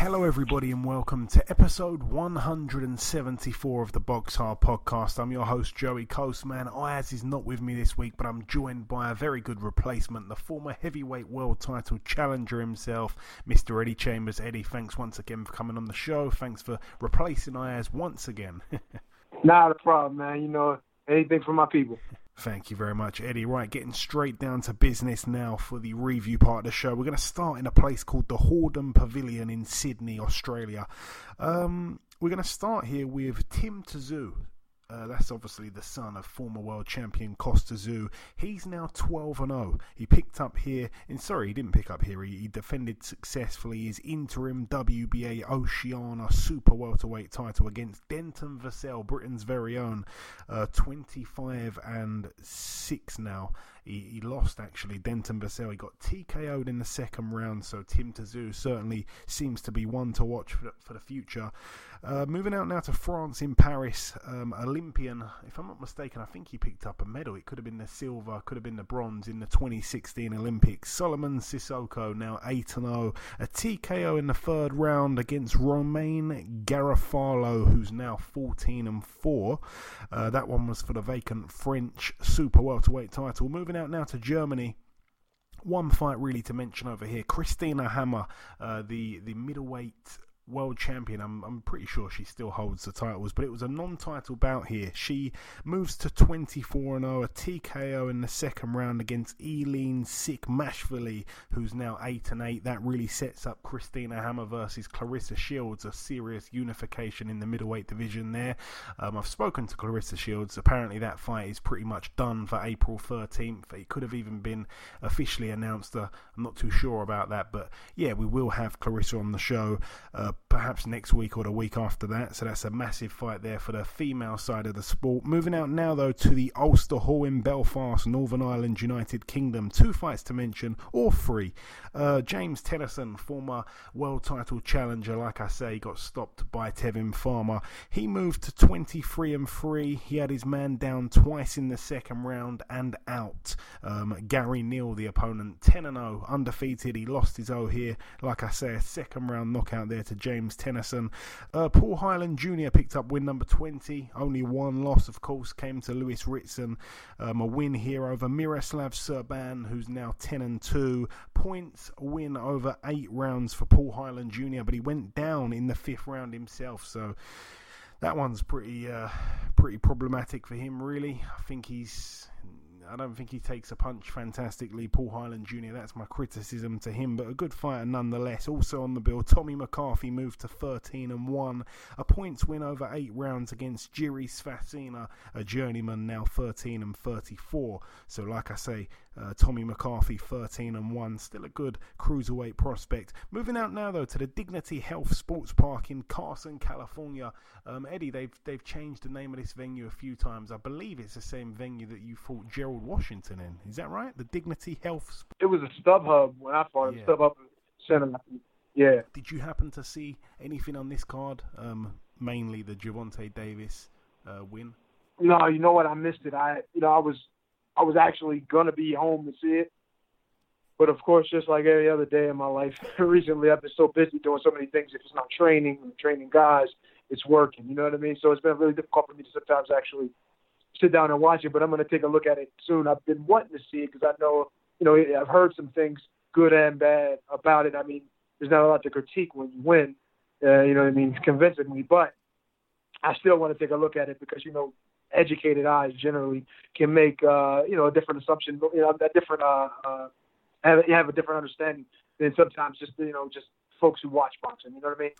Hello, everybody, and welcome to episode 174 of the Box Hard Podcast. I'm your host, Joey Coastman. Ayaz is not with me this week, but I'm joined by a very good replacement, the former heavyweight world title challenger himself, Mr. Eddie Chambers. Eddie, thanks once again for coming on the show. Thanks for replacing Ayaz once again. Not a problem, man. You know, anything for my people. Thank you very much, Eddie. Right, getting straight down to business now for the review part of the show. We're going to start in a place called the Hordern Pavilion in Sydney, Australia. Um, we're going to start here with Tim Tszyu, uh, that's obviously the son of former world champion Kostya Tszyu. He's now 12 and 0. He picked up here, and sorry, he didn't pick up here. He, he, defended successfully his interim WBA Oceania Super Welterweight title against Denton Vassell, Britain's very own, uh, 25 and 6 now. He, he, lost actually. Denton Vassell. He got TKO'd in the second round. So Tim Tszyu certainly seems to be one to watch for the, for the future. Uh, moving out now to France in Paris, um, Olympian. If I'm not mistaken, I think he picked up a medal. It could have been the silver, could have been the bronze in the 2016 Olympics. Solomon Cissokho now 8 0. A TKO in the third round against Romain Garofalo, who's now 14 and 4. Uh, that one was for the vacant French super welterweight title. Moving out now to Germany one fight really to mention over here Christina Hammer, uh, the, the middleweight world champion. I'm, I'm pretty sure she still holds the titles, but it was a non-title bout here. She moves to 24 and 0, a TKO in the second round against Eileen Sikmashvili, who's now 8 and 8. That really sets up Christina Hammer versus Claressa Shields, a serious unification in the middleweight division there. Um, I've spoken to Claressa Shields. Apparently, that fight is pretty much done for April 13th. It could have even been officially announced. Uh, I'm not too sure about that, but yeah, we will have Claressa on the show. Uh, perhaps next week or the week after that. So that's a massive fight there for the female side of the sport. Moving out now, though, to the Ulster Hall in Belfast, Northern Ireland, United Kingdom. Two fights to mention, or three. Uh, James Tennyson, former world title challenger, like I say, got stopped by Tevin Farmer. He moved to 23 and 3. He had his man down twice in the second round and out. Um, Gary Neal, the opponent, 10 and 0, undefeated. He lost his O here. Like I say, a second round knockout there to James. Tennyson. Uh, Paul Hyland Jr. picked up win number 20. Only one loss, of course, came to Lewis Ritson. Um, a win here over Miroslav Serban, who's now 10 and 2. Points win over eight rounds for Paul Hyland Jr., but he went down in the fifth round himself. So that one's pretty uh, pretty problematic for him, really. I think he's I don't think he takes a punch fantastically. Paul Hyland Jr., that's my criticism to him, but a good fighter nonetheless. Also on the bill, Tommy McCarthy moved to 13 and 1. A points win over 8 rounds against Jiri Svacina, a journeyman, now 13 and 34. So, like I say, uh, Tommy McCarthy 13 and 1. Still a good cruiserweight prospect. Moving out now, though, to the Dignity Health Sports Park in Carson, California. Um, Eddie, they've, they've changed the name of this venue a few times. I believe it's the same venue that you fought Gerald Washington in. Is that right? The Dignity Health. It was a StubHub when I fought yeah. StubHub Center. Yeah. Did you happen to see anything on this card? Um, mainly the Gervonta Davis uh, win. No, you know what? I missed it. I, you know, I was, I was actually gonna be home to see it, but of course, just like every other day in my life, recently I've been so busy doing so many things. If it's not training, training guys, it's working. You know what I mean? So it's been really difficult for me to sometimes actually sit down and watch it, but I'm going to take a look at it soon. I've been wanting to see it because I know, you know, I've heard some things good and bad about it. I mean, there's not a lot to critique when you win, uh, you know what I mean, convincingly, but I still want to take a look at it because, you know, educated eyes generally can make, uh, you know, a different assumption, you know, a different, uh, uh, have, have a different understanding than sometimes just, you know, just folks who watch boxing, you know what I mean?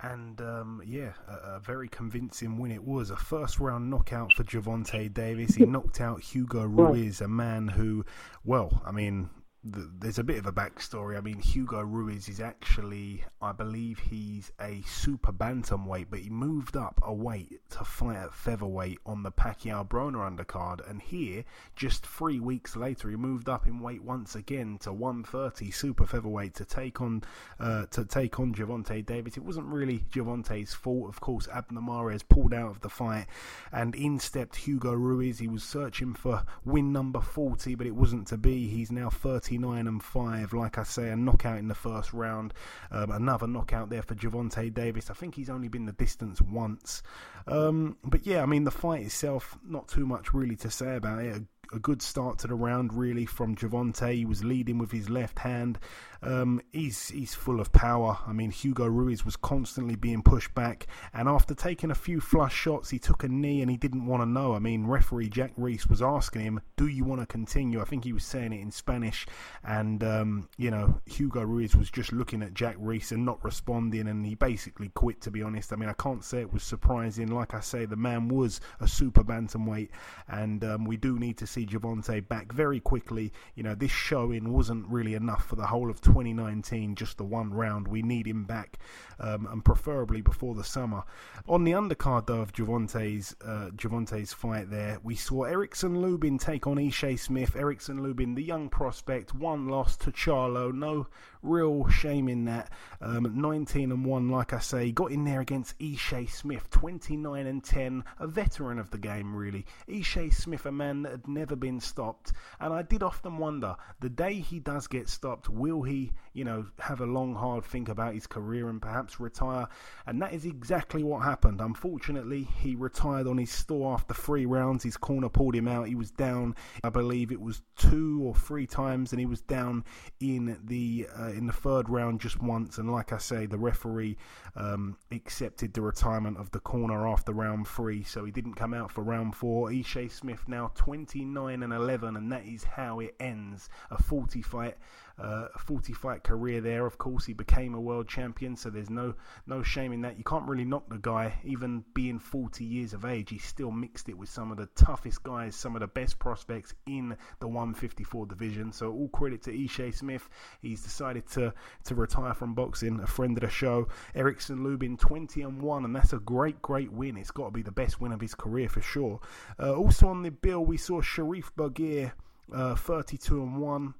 And um, yeah, a, a, very convincing win it was. A first round knockout for Gervonta Davis. He knocked out Hugo Ruiz, a man who, well, I mean, the, there's a bit of a backstory. I mean, Hugo Ruiz is actually, I believe, he's a super bantamweight, but he moved up a weight to fight at featherweight on the Pacquiao Broner undercard, and here, just three weeks later, he moved up in weight once again to 130 super featherweight to take on uh, to take on Gervonta Davis. It wasn't really Gervonta's fault, of course. Abner Mares pulled out of the fight, and in stepped Hugo Ruiz. He was searching for win number 40, but it wasn't to be. He's now 39 and 5. Like I say, a knockout in the first round. Um, another knockout there for Gervonta Davis. I think he's only been the distance once. Um, but yeah, I mean, the fight itself, not too much really to say about it a good start to the round, really, from Gervonta. He was leading with his left hand. Um, he's he's full of power. I mean, Hugo Ruiz was constantly being pushed back, and after taking a few flush shots, he took a knee and he didn't want to know. I mean, referee Jack Reiss was asking him, "Do you want to continue?" I think he was saying it in Spanish, and um, you know, Hugo Ruiz was just looking at Jack Reiss and not responding, and he basically quit. To be honest, I mean, I can't say it was surprising. Like I say, the man was a super bantamweight, and um, we do need to see Gervonta back very quickly. You know, this showing wasn't really enough for the whole of 2019, just the one round. We need him back, um, and preferably before the summer. On the undercard, though, of Gervonta's uh, Gervonta's fight, there we saw Erickson Lubin take on Ishe Smith. Erickson Lubin, the young prospect, one loss to Charlo. No real shame in that. Um, 19 and one, like I say, got in there against Ishe Smith, 29 and 10, a veteran of the game, really. Ishe Smith, a man that had never been stopped, and I did often wonder the day he does get stopped, will he? You know, have a long, hard think about his career and perhaps retire. And that is exactly what happened. Unfortunately, he retired on his store after three rounds. His corner pulled him out. He was down, I believe it was two or three times, and he was down in the uh, in the third round just once. And like I say, the referee um, accepted the retirement of the corner after round three, so he didn't come out for round four. Ishe Smith now 29 and 11, and that is how it ends a 40 fight uh, a 40 fight career there. Of course, he became a world champion, so there's no no shame in that. You can't really knock the guy, even being 40 years of age. He still mixed it with some of the toughest guys, some of the best prospects in the 154 division. So all credit to Ishe Smith. He's decided to to retire from boxing. A friend of the show, Erickson Lubin, 20 and one, and that's a great great win. It's got to be the best win of his career for sure. Uh, also on the bill, we saw Sharif Bogere, uh, 32 and one.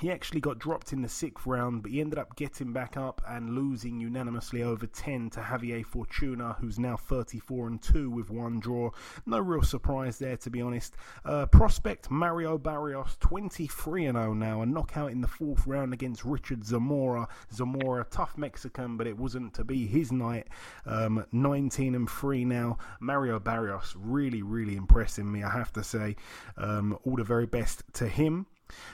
He actually got dropped in the sixth round, but he ended up getting back up and losing unanimously over 10 to Javier Fortuna, who's now 34 and 2 with one draw. No real surprise there, to be honest. Uh, prospect Mario Barrios, 23 and 0 now, a knockout in the fourth round against Richard Zamora. Zamora, tough Mexican, but it wasn't to be his night. Um, 19 and 3 now. Mario Barrios really, really impressing me, I have to say. Um, all the very best to him.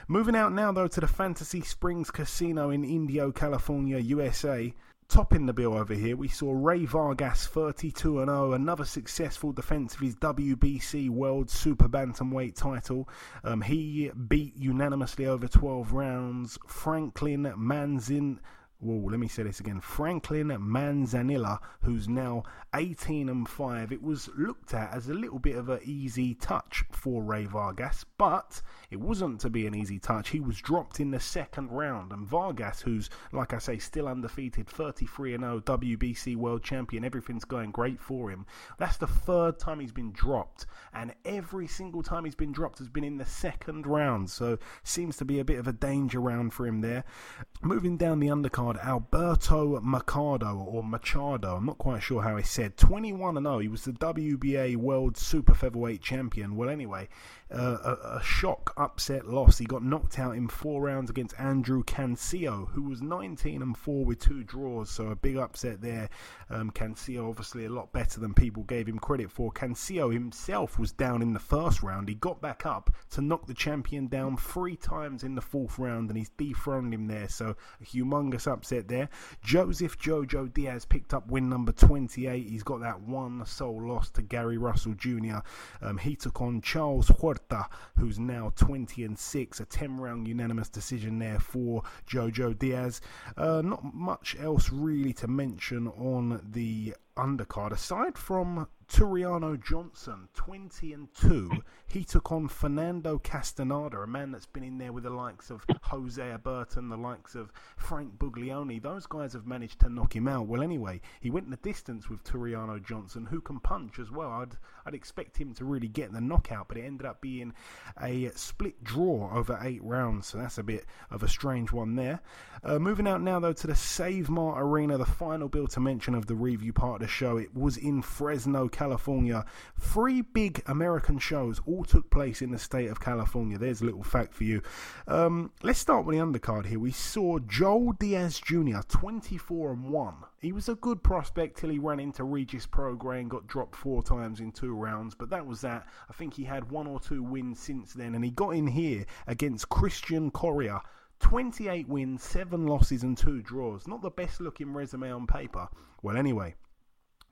Moving out now, though, to the Fantasy Springs Casino in Indio, California, USA. Topping the bill over here, we saw Rey Vargas 32 0, another successful defense of his WBC World Super Bantamweight title. Um, he beat unanimously over 12 rounds Franklin Manzin Whoa, let me say this again. Franklin Manzanilla, who's now 18 and 5. It was looked at as a little bit of an easy touch for Rey Vargas, but it wasn't to be an easy touch. He was dropped in the second round, and Vargas, who's, like I say, still undefeated, 33 and 0, WBC world champion, everything's going great for him. That's the third time he's been dropped, and every single time he's been dropped has been in the second round, so seems to be a bit of a danger round for him there. Moving down the undercard, Alberto Machado or Machado. I'm not quite sure how he said. 21 0. He was the WBA World Super Featherweight Champion. Well, anyway, uh, a, a, shock upset loss. He got knocked out in four rounds against Andrew Cancio, who was 19 and 4 with two draws. So a big upset there. Um, Cancio obviously a lot better than people gave him credit for. Cancio himself was down in the first round. He got back up to knock the champion down three times in the fourth round, and he's dethroned him there. So a humongous upset there. Joseph Jojo Diaz picked up win number 28. He's got that one sole loss to Gary Russell Jr. Um, he took on Charles Huerta, who's now 20 and 6. A 10 round unanimous decision there for Jojo Diaz. Uh, not much else really to mention on the undercard aside from Tureano Johnson, 20 and 2. He took on Fernando Castaneda, a man that's been in there with the likes of Jose Burton, the likes of Frank Buglioni. Those guys have managed to knock him out. Well, anyway, he went the distance with Tureano Johnson, who can punch as well. I'd, I'd expect him to really get the knockout, but it ended up being a split draw over eight rounds, so that's a bit of a strange one there. Uh, moving out now, though, to the Save Mart Arena, the final bill to mention of the review part of the show. It was in Fresno, California. Three big American shows all took place in the state of California. There's a little fact for you. Um, let's start with the undercard here. We saw Joel Diaz Jr., 24 and 1. He was a good prospect till he ran into Regis Prograis and got dropped four times in two rounds, but that was that. I think he had one or two wins since then, and he got in here against Christian Coria. 28 wins, 7 losses, and 2 draws. Not the best looking resume on paper. Well, anyway,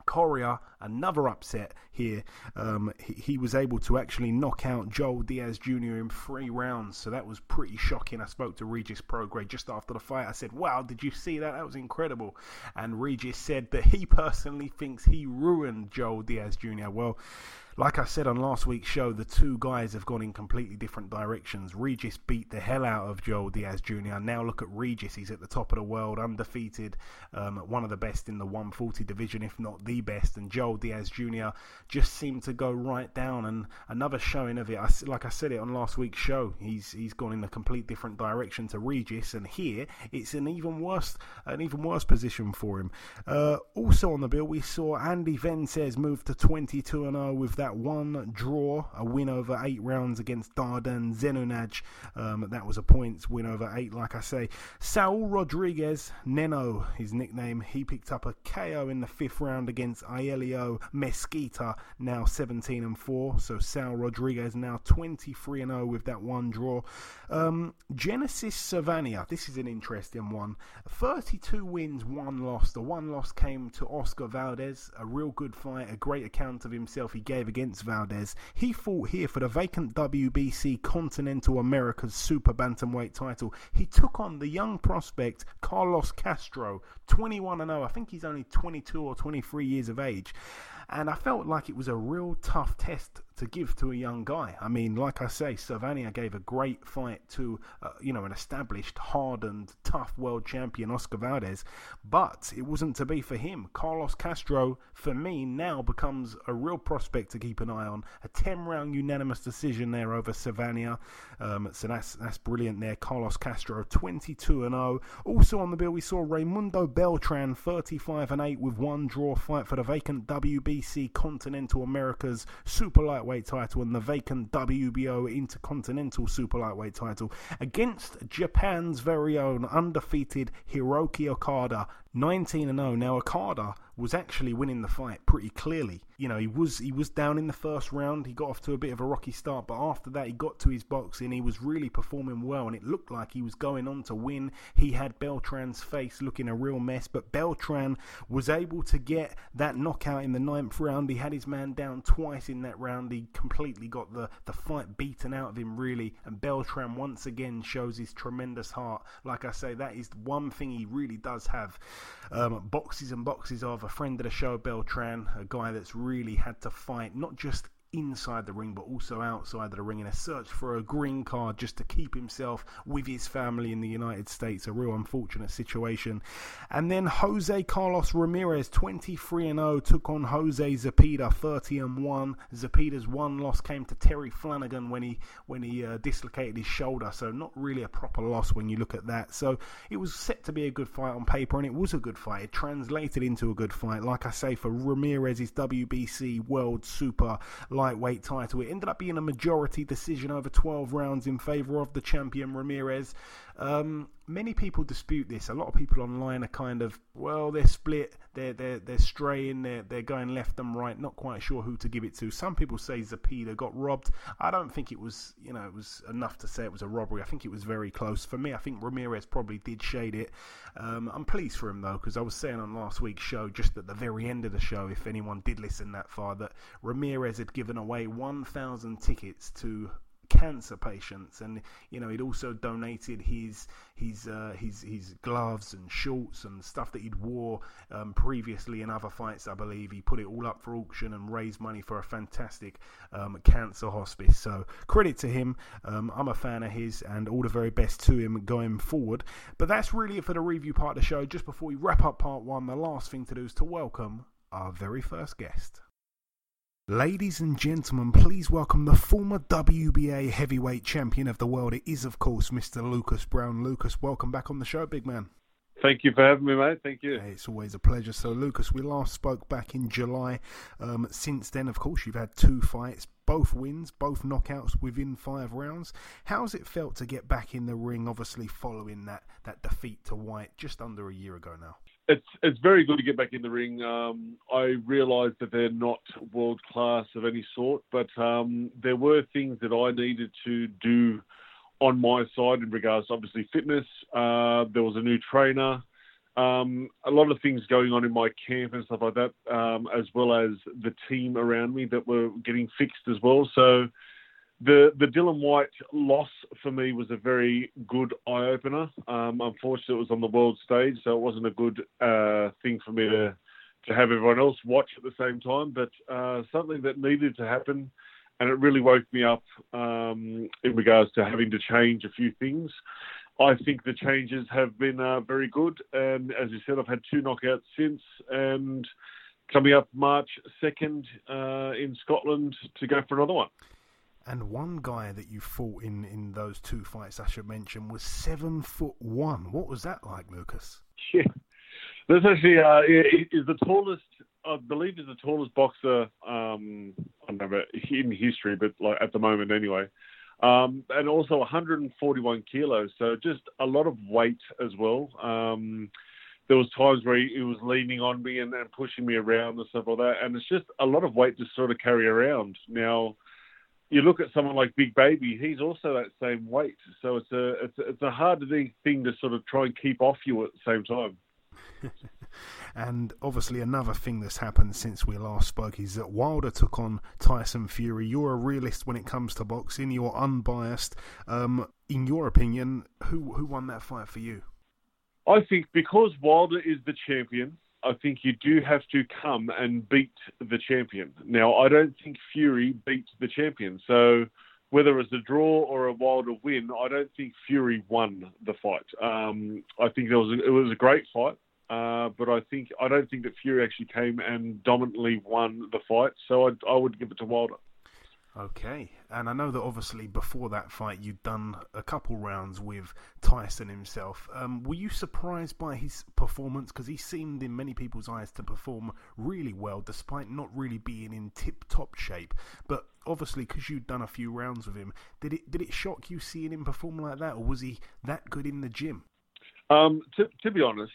Coria, another upset here. Um, he, he, was able to actually knock out Joel Diaz Jr. in three rounds, so that was pretty shocking. I spoke to Regis Prograis just after the fight. I said, Wow, did you see that? That was incredible. And Regis said that he personally thinks he ruined Joel Diaz Jr. Well, like I said on last week's show, the two guys have gone in completely different directions. Regis beat the hell out of Joel Diaz Jr. Now look at Regis; he's at the top of the world, undefeated, um, one of the best in the 140 division, if not the best. And Joel Diaz Jr. just seemed to go right down. And another showing of it, I, like I said it on last week's show, he's he's gone in a complete different direction to Regis. And here it's an even worse an even worse position for him. Uh, also on the bill, we saw Andy Vences move to 22 and 0 with that that one draw, a win over eight rounds against Dardan Zenunaj. Um, that was a points win over eight, like I say. Saul Rodriguez, Neno, his nickname, he picked up a KO in the fifth round against Aelio Mesquita, now 17 and 4. So Saul Rodriguez now 23 and 0 with that one draw. Um, Genesis Servania, this is an interesting one. 32 wins, one loss. The one loss came to Oscar Valdez, a real good fight, a great account of himself he gave against Valdez. He fought here for the vacant WBC Continental Americas Super Bantamweight title. He took on the young prospect Carlos Castro, 21 and 0. I think he's only 22 or 23 years of age. And I felt like it was a real tough test to give to a young guy. I mean, like I say, Servania gave a great fight to, uh, you know, an established, hardened, tough world champion, Oscar Valdez, but it wasn't to be for him. Carlos Castro, for me, now becomes a real prospect to keep an eye on. A 10 round unanimous decision there over Servania. Um, so that's that's brilliant there. Carlos Castro, 22 and 0. Also on the bill, we saw Raymundo Beltran, 35 and 8 with one draw fight for the vacant WBC Continental Americas Super lightweight title and the vacant WBO Intercontinental Super Lightweight title against Japan's very own undefeated Hiroki Okada 19 and 0. Now Okada was actually winning the fight pretty clearly. You know, he was he was down in the first round. He got off to a bit of a rocky start, but after that he got to his boxing. He was really performing well and it looked like he was going on to win. He had Beltran's face looking a real mess, but Beltran was able to get that knockout in the ninth round. He had his man down twice in that round. He completely got the, the fight beaten out of him really and Beltran once again shows his tremendous heart. Like I say, that is one thing he really does have um, boxes and boxes of a friend of the show, Beltran, a guy that's really had to fight not just inside the ring but also outside of the ring in a search for a green card just to keep himself with his family in the United States. A real unfortunate situation. And then Jose Carlos Ramirez, 23 and 0, took on Jose Zepeda, 30 and 1. Zepeda's one loss came to Terry Flanagan when he when he uh, dislocated his shoulder, so not really a proper loss when you look at that. So it was set to be a good fight on paper, and it was a good fight. It translated into a good fight. Like I say, for Ramirez's WBC World Super lightweight title. It ended up being a majority decision over 12 rounds in favour of the champion Ramirez. Um, many people dispute this. A lot of people online are kind of, well, they're split, they're they're they're straying, they're they're going left and right, not quite sure who to give it to. Some people say Zepeda got robbed. I don't think it was, you know, it was enough to say it was a robbery. I think it was very close. For me, I think Ramirez probably did shade it. Um, I'm pleased for him though, because I was saying on last week's show, just at the very end of the show, if anyone did listen that far, that Ramirez had given away 1,000 tickets to cancer patients, and you know he'd also donated his his uh, his his gloves and shorts and stuff that he'd wore um, previously in other fights. I believe he put it all up for auction and raised money for a fantastic um, cancer hospice. So credit to him. Um, I'm a fan of his, and all the very best to him going forward. But that's really it for the review part of the show. Just before we wrap up part one, the last thing to do is to welcome our very first guest. Ladies and gentlemen, please welcome the former WBA heavyweight champion of the world. It is, of course, Mr. Lucas Browne. Lucas, welcome back on the show, big man. Thank you for having me, mate. Thank you. Hey, it's always a pleasure. So, Lucas, we last spoke back in July. Um, since then, of course, you've had two fights, both wins, both knockouts within five rounds. How's it felt to get back in the ring, obviously following that, that defeat to Whyte just under a year ago now? It's it's very good to get back in the ring. Um, I realise that they're not world class of any sort, but um, there were things that I needed to do on my side in regards to obviously fitness. Uh, there was a new trainer, um, a lot of things going on in my camp and stuff like that, um, as well as the team around me that were getting fixed as well. So the the Dillian Whyte loss for me was a very good eye opener. Um, unfortunately, it was on the world stage, so it wasn't a good uh, thing for me to to have everyone else watch at the same time. But uh, something that needed to happen, and it really woke me up um, in regards to having to change a few things. I think the changes have been uh, very good, and as you said, I've had two knockouts since, and coming up March second uh, in Scotland to go for another one. And one guy that you fought in in those two fights, I should mention, was seven foot one. What was that like, Lucas? Yeah, that's actually uh, is the tallest. I believe is the tallest boxer. Um, I don't in history, but like at the moment anyway. Um, and also 141 kilos, so just a lot of weight as well. Um, there was times where he, he was leaning on me and, and, pushing me around and stuff like that, and it's just a lot of weight to sort of carry around. Now, you look at someone like Big Baby, he's also that same weight. So it's a it's a, it's a hard thing to sort of try and keep off you at the same time. and obviously, another thing that's happened since we last spoke is that Wilder took on Tyson Fury. You're a realist when it comes to boxing. You're unbiased. Um, in your opinion, who who won that fight for you? I think because Wilder is the champion, I think you do have to come and beat the champion. Now, I don't think Fury beat the champion. So, whether it's a draw or a Wilder win, I don't think Fury won the fight. Um, I think it was a, it was a great fight, uh, but I think I don't think that Fury actually came and dominantly won the fight. So I, I would give it to Wilder. Okay, and I know that obviously before that fight you'd done a couple rounds with Tyson himself. Um, were you surprised by his performance? Because he seemed, in many people's eyes, to perform really well, despite not really being in tip-top shape. But obviously, because you'd done a few rounds with him, did it did it shock you seeing him perform like that, or was he that good in the gym? Um, to, to be honest,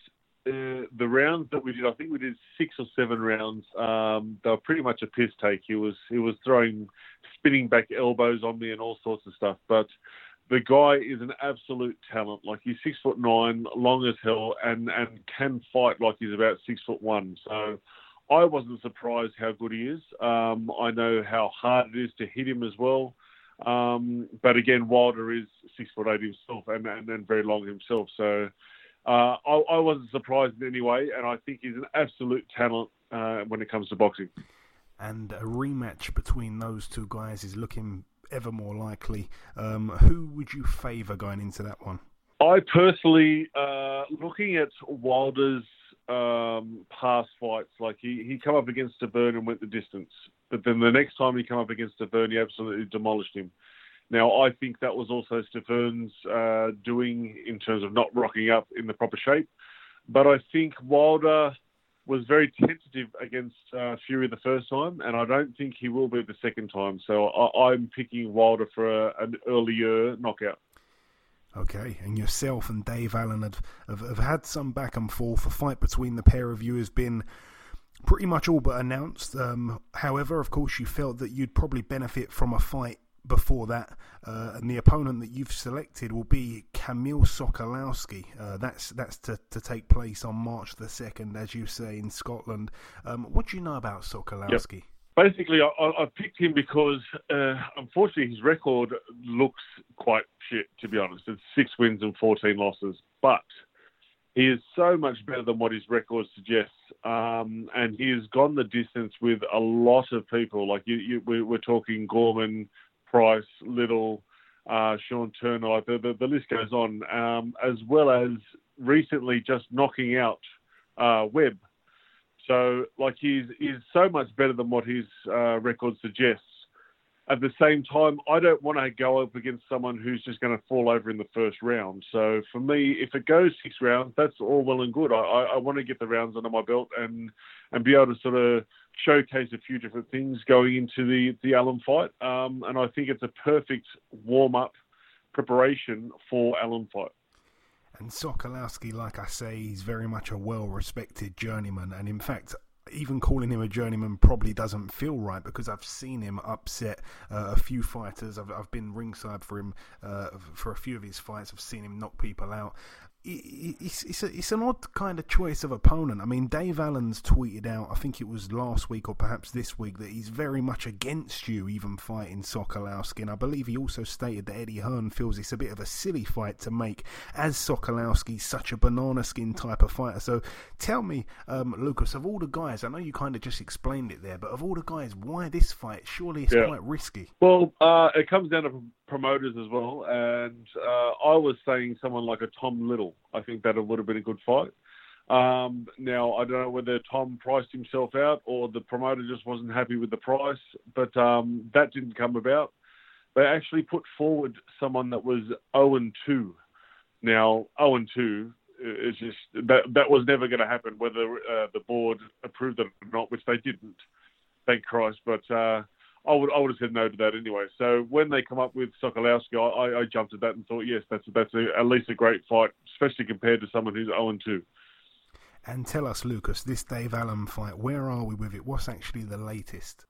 uh, the rounds that we did, I think we did six or seven rounds. Um, they were pretty much a piss take. He was he was throwing spinning back elbows on me and all sorts of stuff. But the guy is an absolute talent. Like he's six foot nine, long as hell, and and can fight like he's about six foot one. So I wasn't surprised how good he is. Um, I know how hard it is to hit him as well. Um, but again, Wilder is six foot eight himself and, and, and very long himself. So uh, I, I, wasn't surprised in any way, and I think he's an absolute talent uh, when it comes to boxing. And a rematch between those two guys is looking ever more likely. Um, who would you favour going into that one? I personally, uh, looking at Wilder's um, past fights, like he, he come up against Stiverne and went the distance, but then the next time he come up against Stiverne, he absolutely demolished him. Now, I think that was also Stiverne's uh, doing in terms of not rocking up in the proper shape. But I think Wilder was very tentative against uh, Fury the first time, and I don't think he will be the second time. So I, am picking Wilder for a, an earlier knockout. Okay, and yourself and Dave Allen have, have, have had some back and forth. A fight between the pair of you has been pretty much all but announced. Um, however, of course, you felt that you'd probably benefit from a fight before that, uh, and the opponent that you've selected will be Kamil Sokolowski. Uh, that's that's to, to take place on March the second, as you say in Scotland. Um, what do you know about Sokolowski? Yep. basically, I, I picked him because, uh, unfortunately, his record looks quite shit. To be honest, it's six wins and fourteen losses, but he is so much better than what his record suggests, um, and he has gone the distance with a lot of people. Like you, you we, we're talking Gorman, Price, Little, uh, Sean Turner. The, the, the list goes on, um, as well as recently just knocking out uh, Webb. So, like, he's he's so much better than what his uh, record suggests. At the same time, I don't want to go up against someone who's just going to fall over in the first round. So, for me, if it goes six rounds, that's all well and good. I, I, want to get the rounds under my belt and and be able to sort of showcase a few different things going into the the Allen fight. Um, and I think it's a perfect warm up preparation for Allen fight. And Sokolowski, like I say, he's very much a well respected journeyman. And in fact, even calling him a journeyman probably doesn't feel right because I've seen him upset uh, a few fighters. I've, I've been ringside for him uh, for a few of his fights. I've seen him knock people out it's, it's, a, it's an odd kind of choice of opponent. I mean, Dave Allen's tweeted out, I think it was last week or perhaps this week, that he's very much against you even fighting Sokolowski. And I believe he also stated that Eddie Hearn feels it's a bit of a silly fight to make as Sokolowski's such a banana skin type of fighter. So tell me, um, Lucas, of all the guys, I know you kind of just explained it there, but of all the guys, why this fight? Surely it's yeah. quite risky. Well, uh, it comes down to promoters as well. And uh, I was saying someone like a Tom Little. I think that would have been a good fight. Um, now I don't know whether Tom priced himself out or the promoter just wasn't happy with the price, but um, that didn't come about. They actually put forward someone that was 0 and 2. Now 0 and 2 is just that that was never going to happen, whether uh, the board approved it or not, which they didn't. Thank Christ, but. Uh, I would I would have said no to that anyway. So when they come up with Sokolowski, I, I jumped at that and thought, yes, that's that's a, at least a great fight, especially compared to someone who's 0 2. And tell us, Lucas, this Dave Allen fight, where are we with it? What's actually the latest?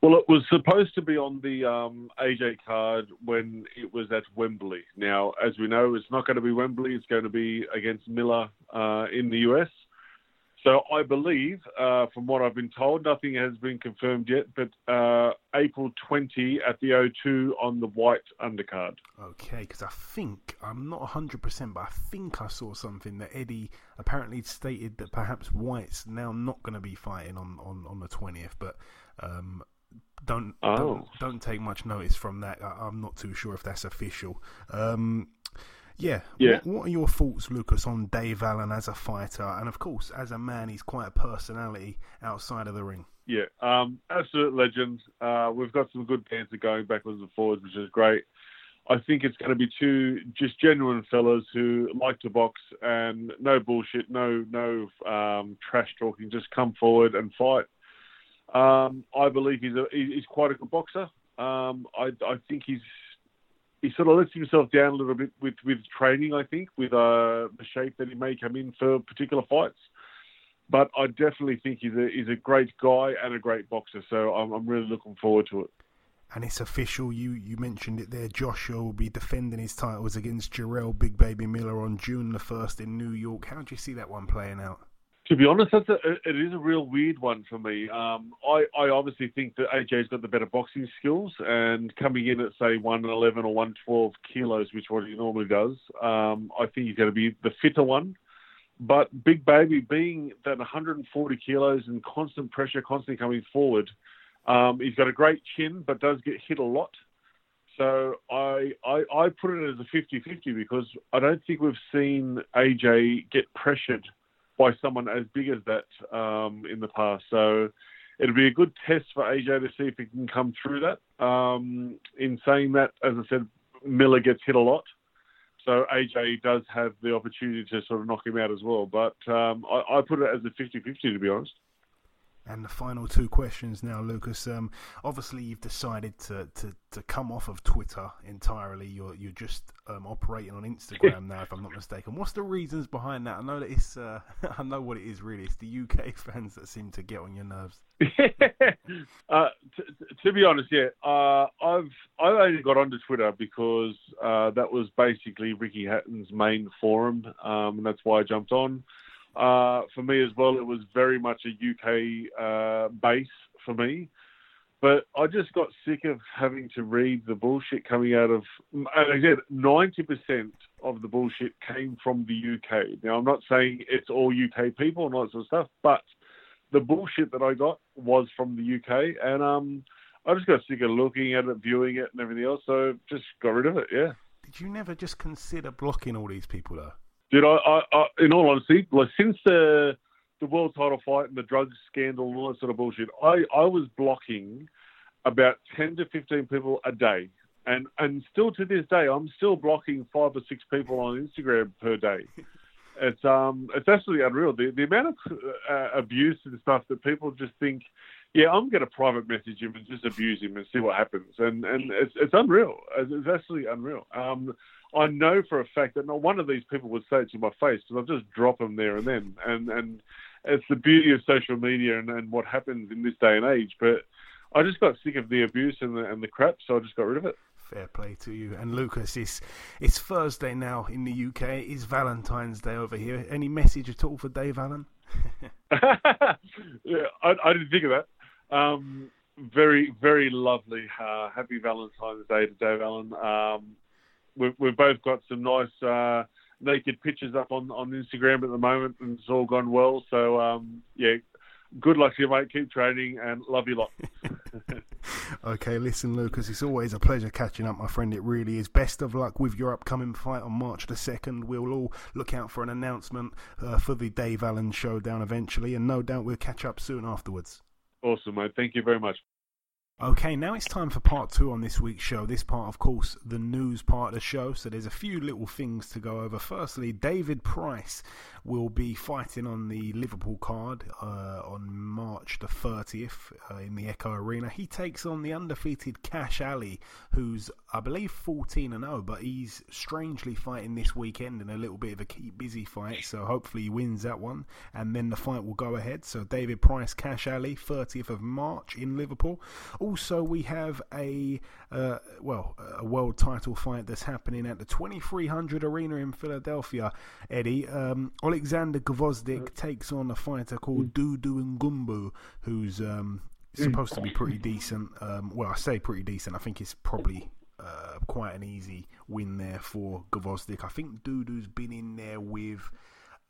Well, it was supposed to be on the um, AJ card when it was at Wembley. Now, as we know, it's not going to be Wembley. It's going to be against Miller uh, in the US. So I believe, uh, from what I've been told, nothing has been confirmed yet, but uh, April 20 at the O2 on the Whyte undercard. Okay, because I think, I'm not 100%, but I think I saw something that Eddie apparently stated that perhaps Whyte's now not going to be fighting on, on, on the 20th, but um, don't, oh. don't, don't take much notice from that. I, am not too sure if that's official. Um, yeah. Yeah. What, what, are your thoughts, Lucas, on Dave Allen as a fighter, and of course, as a man, he's quite a personality outside of the ring. Yeah, um, absolute legend. Uh, we've got some good banter going backwards and forwards, which is great. I think it's going to be two just genuine fellas who like to box and no bullshit, no no um, trash talking. Just come forward and fight. Um, I believe he's a, he's quite a good boxer. Um, I, I think he's he sort of lets himself down a little bit with, with training, I think, with uh, the shape that he may come in for particular fights. But I definitely think he's a, he's a great guy and a great boxer, so I'm, I'm really looking forward to it. And it's official. You you mentioned it there. Joshua will be defending his titles against Jarrell Big Baby Miller on June the first in New York. How do you see that one playing out? To be honest, that's a, it is a real weird one for me. Um, I, I obviously think that AJ's got the better boxing skills, and coming in at say 111 or 112 kilos, which what he normally does, um, I think he's going to be the fitter one. But Big Baby, being that 140 kilos and constant pressure, constantly coming forward, um, he's got a great chin, but does get hit a lot. So I, I, I put it as a 50-50 because I don't think we've seen AJ get pressured by someone as big as that um, in the past. So it'll be a good test for AJ to see if he can come through that. Um, in saying that, as I said, Miller gets hit a lot. So AJ does have the opportunity to sort of knock him out as well. But um, I, I, put it as a 50 50, to be honest. And the final two questions now, Lucas. Um, obviously, you've decided to, to, to come off of Twitter entirely. You're you're just um, operating on Instagram now, if I'm not mistaken. What's the reasons behind that? I know that it's uh, I know what it is really. It's the UK fans that seem to get on your nerves. uh, t- to be honest, yeah, uh, I've I only got onto Twitter because uh, that was basically Ricky Hatton's main forum, um, and that's why I jumped on. Uh, for me as well, it was very much a UK uh, base for me. But I just got sick of having to read the bullshit coming out of. Again, ninety percent of the bullshit came from the UK. Now I'm not saying it's all UK people and all that sort of stuff, but the bullshit that I got was from the UK, and um, I just got sick of looking at it, viewing it, and everything else. So just got rid of it. Yeah. Did you never just consider blocking all these people though? Did I? I, I in all honesty, like since the the world title fight and the drug scandal and all that sort of bullshit, I I was blocking about ten to fifteen people a day. And, and still to this day, I'm still blocking five or six people on Instagram per day. it's um it's absolutely unreal. The the amount of uh, abuse and stuff that people just think, yeah, I'm going to private message him and just abuse him and see what happens. And and it's it's unreal. It's, it's absolutely unreal. Um, I know for a fact that not one of these people would say it to my face because I'll just drop them there and then. And and it's the beauty of social media and, and what happens in this day and age. But I just got sick of the abuse and the and the crap, so I just got rid of it. Fair play to you. And Lucas, it's it's Thursday now in the UK. It's Valentine's Day over here. Any message at all for Dave Allen? yeah, I, I, didn't think of that. Um, very, very lovely. Uh, happy Valentine's Day to Dave Allen. Um, we've, we've both got some nice uh, naked pictures up on, on Instagram at the moment, and it's all gone well. So, um, yeah, good luck to you, mate. Keep training and love you lot. okay, listen, Lucas, it's always a pleasure catching up, my friend. It really is. Best of luck with your upcoming fight on March the 2nd. We'll all look out for an announcement uh, for the Dave Allen showdown eventually, and no doubt we'll catch up soon afterwards. Awesome, mate. Thank you very much. Okay, now it's time for part two on this week's show. This part, of course, the news part of the show. So there's a few little things to go over. Firstly, David Price will be fighting on the Liverpool card uh, on March the 30th uh, in the Echo Arena. He takes on the undefeated Kash Ali, who's, I believe, 14 and 0, but he's strangely fighting this weekend in a little bit of a keep busy fight. So hopefully he wins that one, and then the fight will go ahead. So David Price, Kash Ali, 30th of March in Liverpool. We have a uh, well a world title fight that's happening at the 2300 Arena in Philadelphia. Eddie um, Alexander Gvozdyk takes on a fighter called Dudu Ngumbu, who's um, supposed to be pretty decent. Um, well, I say pretty decent. I think it's probably uh, quite an easy win there for Gvozdyk. I think Dudu's been in there with.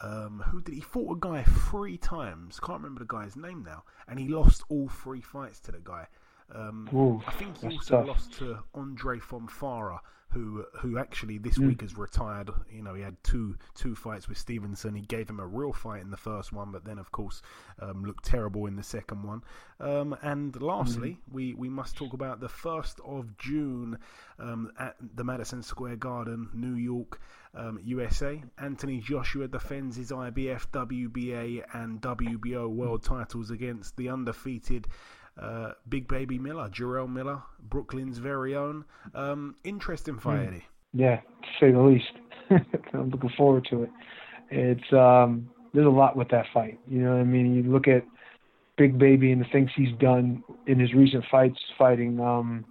Um, who did he fought a guy three times? Can't remember the guy's name now, and he lost all three fights to the guy. Um, Ooh, I think he also tough. lost to Andre Fonfara, who who actually this Mm. week has retired. You know, he had two two fights with Stevenson. He gave him a real fight in the first one, but then of course um, looked terrible in the second one. Um, and lastly, Mm-hmm. we we must talk about the first of June um, at the Madison Square Garden, New York. Um, USA. Anthony Joshua defends his IBF, WBA, and WBO world titles against the undefeated uh, Big Baby Miller, Jarrell Miller, Brooklyn's very own. Um, interesting fight, Mm. Eddie. Yeah, to say the least. I'm looking forward to it. It's um there's a lot with that fight. You know what I mean? You look at Big Baby and the things he's done in his recent fights fighting um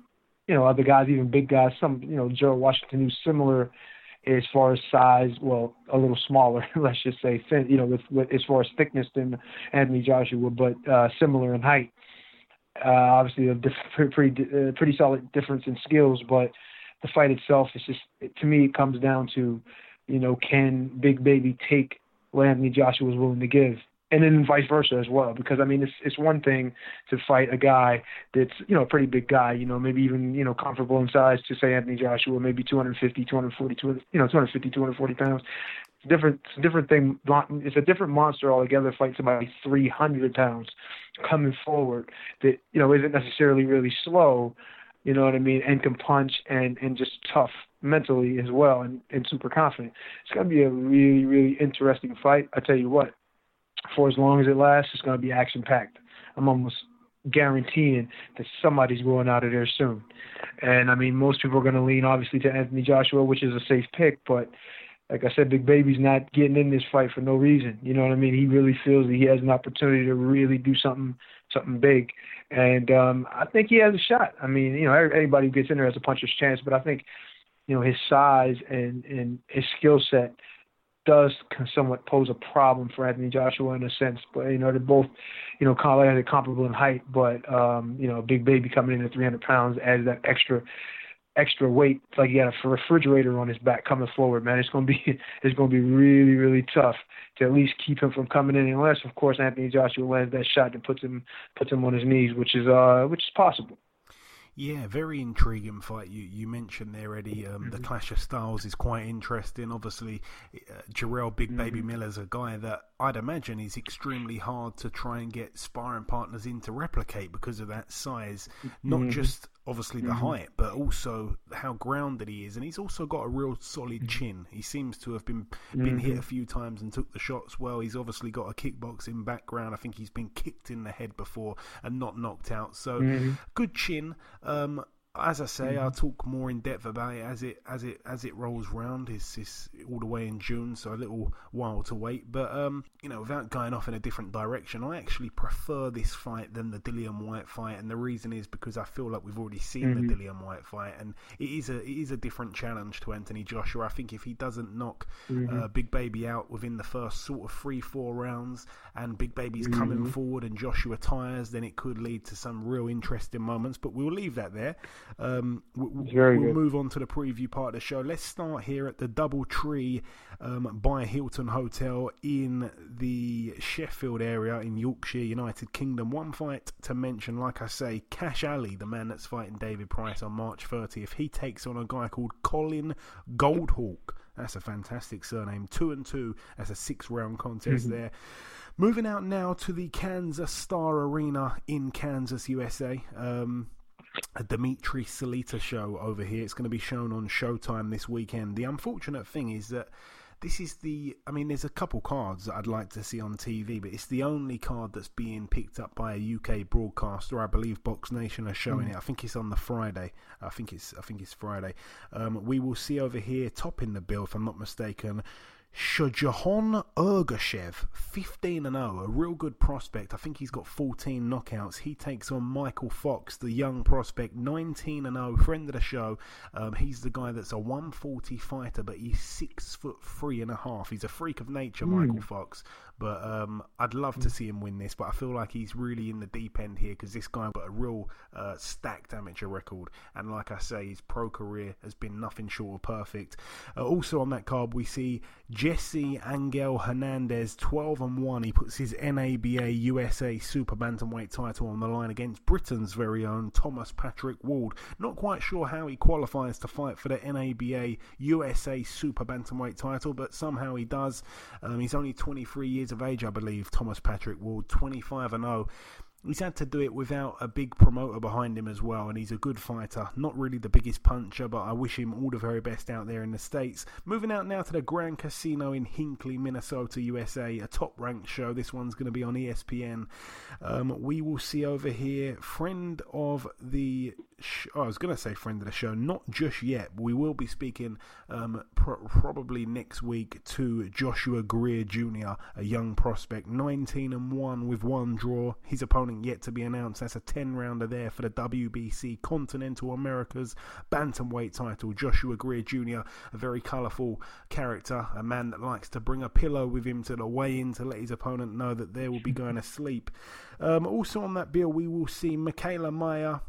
you know, other guys, even big guys, some you know, Joe Washington who's similar as far as size, well, a little smaller, let's just say thin, you know, with, with as far as thickness than Anthony Joshua, but uh similar in height. Uh obviously a diff- pretty uh, pretty solid difference in skills, but the fight itself is just to me it comes down to you know can big baby take what anthony joshua was willing to give and then vice versa as well because i mean it's it's one thing to fight a guy that's you know a pretty big guy you know maybe even you know comfortable in size to say anthony joshua maybe 250 240 200, you know 250 240 pounds it's a different it's a different thing it's a different monster altogether Fight somebody 300 pounds coming forward that you know isn't necessarily really slow you know what I mean, and can punch and and just tough mentally as well, and and super confident. It's gonna be a really really interesting fight. I tell you what, for as long as it lasts, it's gonna be action packed. I'm almost guaranteeing that somebody's going out of there soon. And I mean, most people are gonna lean obviously to Anthony Joshua, which is a safe pick, but like I said, Big Baby's not getting in this fight for no reason. You know what I mean? He really feels that he has an opportunity to really do something something big, and um, I think he has a shot. I mean, you know, anybody who gets in there has a puncher's chance, but I think, you know, his size and and his skill set does somewhat pose a problem for Anthony Joshua in a sense. But you know, they're both, you know, kind of comparable in height, but um, you know, Big Baby coming in at 300 pounds adds that extra extra weight. It's like he had a refrigerator on his back coming forward, man. It's gonna be it's gonna be really really tough to at least keep him from coming in, unless of course Anthony Joshua lands that shot that puts him puts him on his knees, which is uh which is possible. Yeah, very intriguing fight. You you mentioned there, Eddie. Um, mm-hmm. The clash of styles is quite interesting. Obviously, uh, Jarrell Big mm-hmm. Baby Miller's a guy that I'd imagine is extremely hard to try and get sparring partners in to replicate because of that size. Not mm-hmm. just obviously the mm-hmm. height, but also how grounded he is, and he's also got a real solid mm-hmm. chin. He seems to have been been hit mm-hmm. a few times and took the shots well. He's obviously got a kickboxing background. I think he's been kicked in the head before and not knocked out. So mm-hmm. good chin. Um, as I say, mm-hmm. I'll talk more in depth about it as it as it as it rolls round. It's, it's all the way in June, so a little while to wait. But um, you know, without going off in a different direction, I actually prefer this fight than the Dillian Whyte fight, and the reason is because I feel like we've already seen mm-hmm. the Dillian Whyte fight, and it is a it is a different challenge to Anthony Joshua. I think if he doesn't knock mm-hmm. uh, Big Baby out within the first sort of three four rounds, and Big Baby's coming mm-hmm. forward and Joshua tires, then it could lead to some real interesting moments. But we'll leave that there. Um, we'll, we'll move on to the preview part of the show. Let's start here at the Double Tree um, by Hilton Hotel in the Sheffield area in Yorkshire, United Kingdom. One fight to mention, like I say, Kash Ali, the man that's fighting David Price on March 30th, he takes on a guy called Colin Goldhawk. That's a fantastic surname. Two and two. That's a six round contest mm-hmm. there. Moving out now to the Kansas Star Arena in Kansas, USA. Um, a Dmitriy Salita show over here. It's going to be shown on Showtime this weekend. The unfortunate thing is that this is the. I mean, there's a couple cards that I'd like to see on TV, but it's the only card that's being picked up by a UK broadcaster. I believe Box Nation are showing mm. it. I think it's on the Friday. I think it's. I think it's Friday. Um, we will see over here, topping the bill, if I'm not mistaken. Shohjahon Ergashev, 15 and 0, a real good prospect. I think he's got 14 knockouts. He takes on Mykal Fox, the young prospect, 19 and 0, friend of the show. Um, he's the guy that's a 140 fighter, but he's six foot three and a half. He's a freak of nature, mm. Mykal Fox. But um, I'd love to see him win this, but I feel like he's really in the deep end here because this guy got a real uh, stacked amateur record, and like I say, his pro career has been nothing short of perfect. Uh, also on that card, we see Jesse Angel Hernandez, 12 and one. He puts his NABA USA Super Bantamweight title on the line against Britain's very own Thomas Patrick Ward. Not quite sure how he qualifies to fight for the NABA USA Super Bantamweight title, but somehow he does. Um, he's only 23 years years of age, I believe, Thomas Patrick Ward, 25 and 0. He's had to do it without a big promoter behind him as well, and he's a good fighter. Not really the biggest puncher, but I wish him all the very best out there in the States. Moving out now to the Grand Casino in Hinckley, Minnesota, USA, a top ranked show. This one's going to be on ESPN. Um, we will see over here, friend of the sh- oh, I was going to say friend of the show, not just yet. We will be speaking um, probably next week to Joshua Greer Jr., a young prospect, 19 and 1 with one draw. His opponent yet to be announced. That's a 10 rounder there for the WBC Continental Americas Bantamweight title. Joshua Greer Jr., a very colourful character, a man that likes to bring a pillow with him to the weigh in to let his opponent know that they will be going to sleep. Um, also on that bill, we will see Mikaela Mayer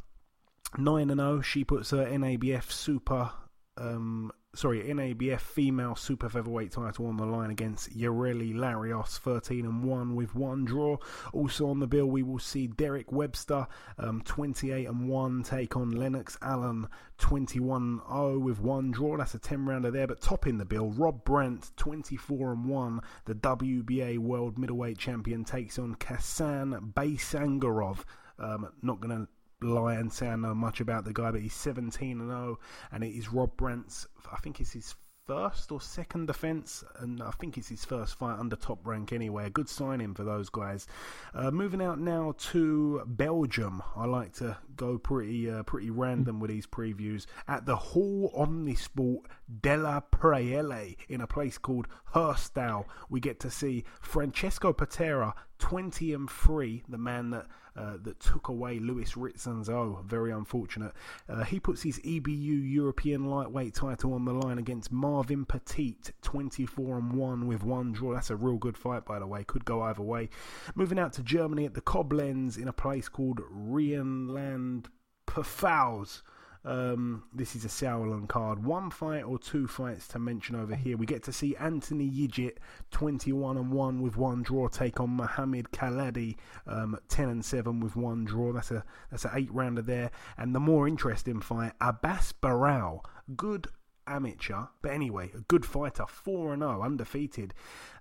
9 and 0. She puts her NABF Super, um, sorry, NABF Female Super Featherweight title on the line against Yareli Larios, 13 and 1 with one draw. Also on the bill, we will see Derrick Webster, um, 28 and 1, take on Lennox Allen, 21 0 with one draw. That's a 10 rounder there. But topping the bill, Rob Brandt, 24 and 1, the WBA World Middleweight Champion, takes on Khasan Baysangurov. Um, not going to lie and say I know much about the guy, but he's 17 and 0, and it is Rob Brandt's. I think it's his first or second defence, and I think it's his first fight under top rank anyway. A good signing for those guys. Uh, moving out now to Belgium. I like to go pretty uh, pretty random with these previews at the Hall Omnisport de la Praille in a place called Herstal. We get to see Francesco Patera 20 and 3, the man that uh, that took away Lewis Ritson's oh, very unfortunate. Uh, he puts his EBU European lightweight title on the line against Marvin Petit, 24 and 1 with one draw. That's a real good fight, by the way. Could go either way. Moving out to Germany at the Koblenz in a place called Rheinland Pfalz. Um, this is a Sauerland card. One fight or two fights to mention over here. We get to see Anthony Yigit, 21 and 1 with one draw, take on Mohamed Khaladi, um, 10 and 7 with one draw. That's a that's an eight rounder there. And the more interesting fight, Abass Baraou, good amateur, but anyway, a good fighter, 4 0, undefeated.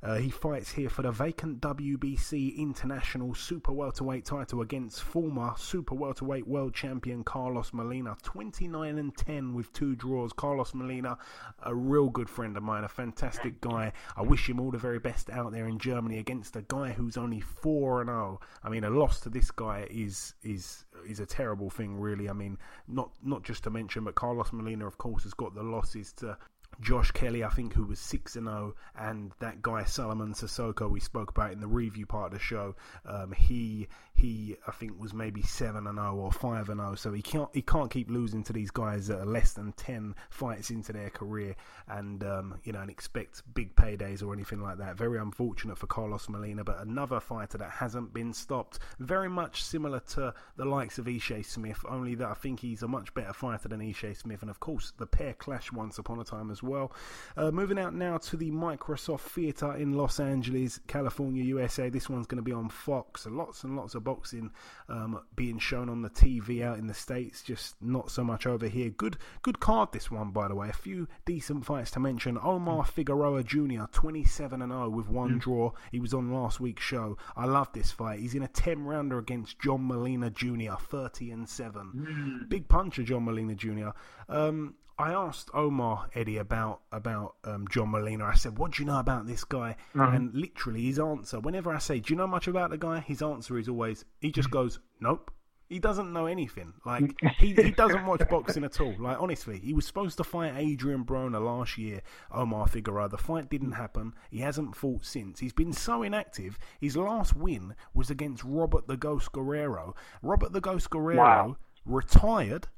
Uh, he fights here for the vacant WBC International Super Welterweight title against former Super Welterweight World Champion Carlos Molina. 29 and 10 with two draws. Carlos Molina, a real good friend of mine, a fantastic guy. I wish him all the very best out there in Germany against a guy who's only 4 and 0. I mean, a loss to this guy is is is a terrible thing, really. I mean, not not just to mention, but Carlos Molina, of course, has got the losses to Josh Kelly, I think, who was 6 and 0, and that guy Solomon Cissokho we spoke about in the review part of the show. Um, he he I think was maybe 7 and 0 or 5 and 0, so he can't he can't keep losing to these guys that are less than 10 fights into their career and um, you know and expect big paydays or anything like that. Very unfortunate for Carlos Molina, but another fighter that hasn't been stopped. Very much similar to the likes of Ishe Smith, only that I think he's a much better fighter than Ishe Smith, and of course the pair clashed once upon a time as well. Uh, moving out now to the Microsoft Theater in Los Angeles, California, USA. This one's going to be on Fox. Lots and lots of boxing um, being shown on the TV out in the States, just not so much over here. Good good card this one, by the way. A few decent fights to mention. Omar Figueroa Jr., 27 and 0 with one mm. draw. He was on last week's show. I love this fight. He's in a 10 rounder against John Molina Jr., 30 and 7. Mm. Big puncher, John Molina Jr. Um, I asked Omar Eddie about about um, John Molina. I said, "What do you know about this guy?" Mm-hmm. And literally, his answer, whenever I say, "Do you know much about the guy?" His answer is always, he just goes, "Nope." He doesn't know anything. Like he, he doesn't watch boxing at all. Like honestly, he was supposed to fight Adrian Broner last year. Omar Figueroa. The fight didn't happen. He hasn't fought since. He's been so inactive. His last win was against Robert the Ghost Guerrero. Robert the Ghost Guerrero wow. retired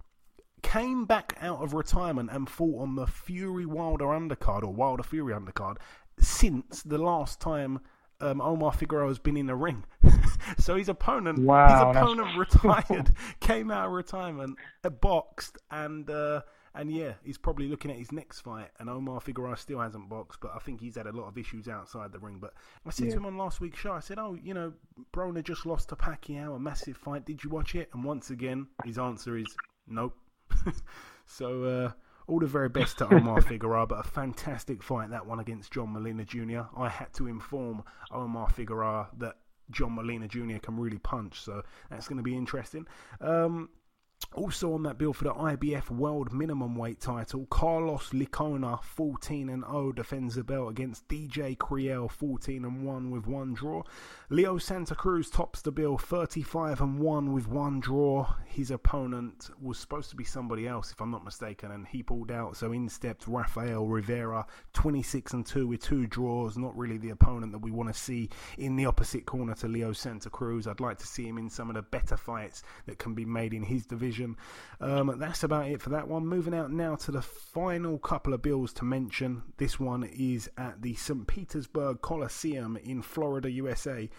came back out of retirement and fought on the Fury Wilder undercard or Wilder Fury undercard since the last time um, Omar Figueroa has been in the ring. so his opponent, wow, his opponent retired, came out of retirement, uh, boxed, and uh, and yeah, he's probably looking at his next fight. And Omar Figueroa still hasn't boxed, but I think he's had a lot of issues outside the ring. But I said yeah. to him on last week's show, I said, "Oh, you know, Broner just lost to Pacquiao, a massive fight. Did you watch it?" And once again, his answer is nope. so uh, all the very best to Omar Figueroa, but a fantastic fight that one against John Molina Jr. I had to inform Omar Figueroa that John Molina Jr. can really punch, so that's going to be interesting. Um, also on that bill for the IBF World Minimum Weight title, Carlos Licona, 14 and 0, defends the belt against DJ Criel, 14 and 1 with one draw. Leo Santa Cruz tops the bill, 35 and 1 with one draw. His opponent was supposed to be somebody else, if I'm not mistaken, and he pulled out. So in stepped Rafael Rivera, 26 and 2 with two draws. Not really the opponent that we want to see in the opposite corner to Leo Santa Cruz. I'd like to see him in some of the better fights that can be made in his division Um, that's about it for that one. Moving out now to the final couple of bills to mention. This one is at the St. Petersburg Coliseum in Florida, USA.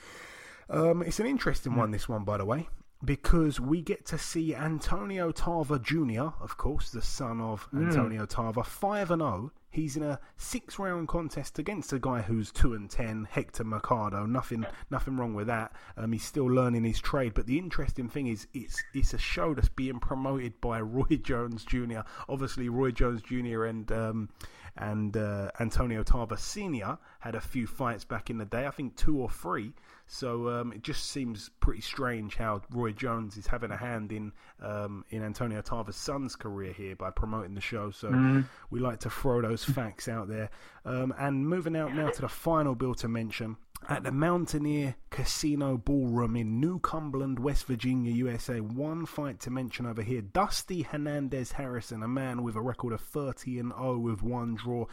Um, it's an interesting one, this one, by the way because we get to see Antonio Tarver Jr., of course, the son of mm. Antonio Tarver, 5 and 0 He's in a six round contest against a guy who's two and ten, Hector Mercado. Nothing, nothing wrong with that. Um, he's still learning his trade. But the interesting thing is, it's it's a show that's being promoted by Roy Jones Jr. Obviously, Roy Jones Jr. and um, and uh, Antonio Tarver Sr. had a few fights back in the day. I think two or three. So um, it just seems pretty strange how Roy Jones is having a hand in um, in Antonio Tarver's son's career here by promoting the show. So mm. we like to throw those facts out there. Um, and moving out now to the final bill to mention at the Mountaineer Casino Ballroom in New Cumberland, West Virginia, USA. One fight to mention over here. Dusty Hernandez Harrison, a man with a record of 30 and 0 with one draw.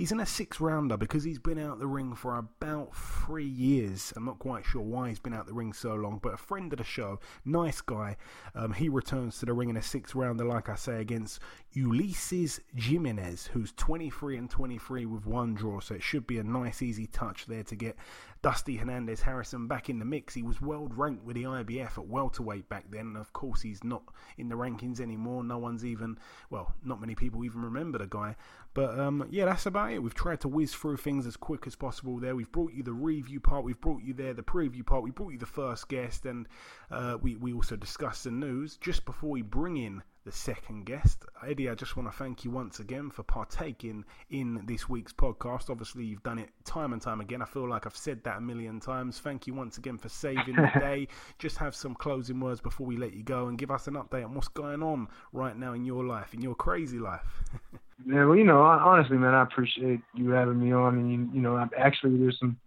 He's in a six rounder because he's been out the ring for about three years. I'm not quite sure why he's been out the ring so long, but a friend of the show, nice guy. Um, he returns to the ring in a six rounder, like I say, against Ulises Jimenez, who's 23 and 23 with one draw. So it should be a nice, easy touch there to get Dusty Hernandez Harrison back in the mix. He was world ranked with the IBF at welterweight back then, and of course he's not in the rankings anymore. No one's even, well, not many people even remember the guy. But um, yeah, that's about it. We've tried to whiz through things as quick as possible there. We've brought you the review part, we've brought you there the preview part, we brought you the first guest, and uh, we, we also discussed the news. Just before we bring in the second guest. Eddie, I just want to thank you once again for partaking in this week's podcast. Obviously, you've done it time and time again. I feel like I've said that a million times. Thank you once again for saving the day. Just have some closing words before we let you go and give us an update on what's going on right now in your life, in your crazy life. yeah, well, you know, honestly, man, I appreciate you having me on, and you, you know, I'm actually, there's some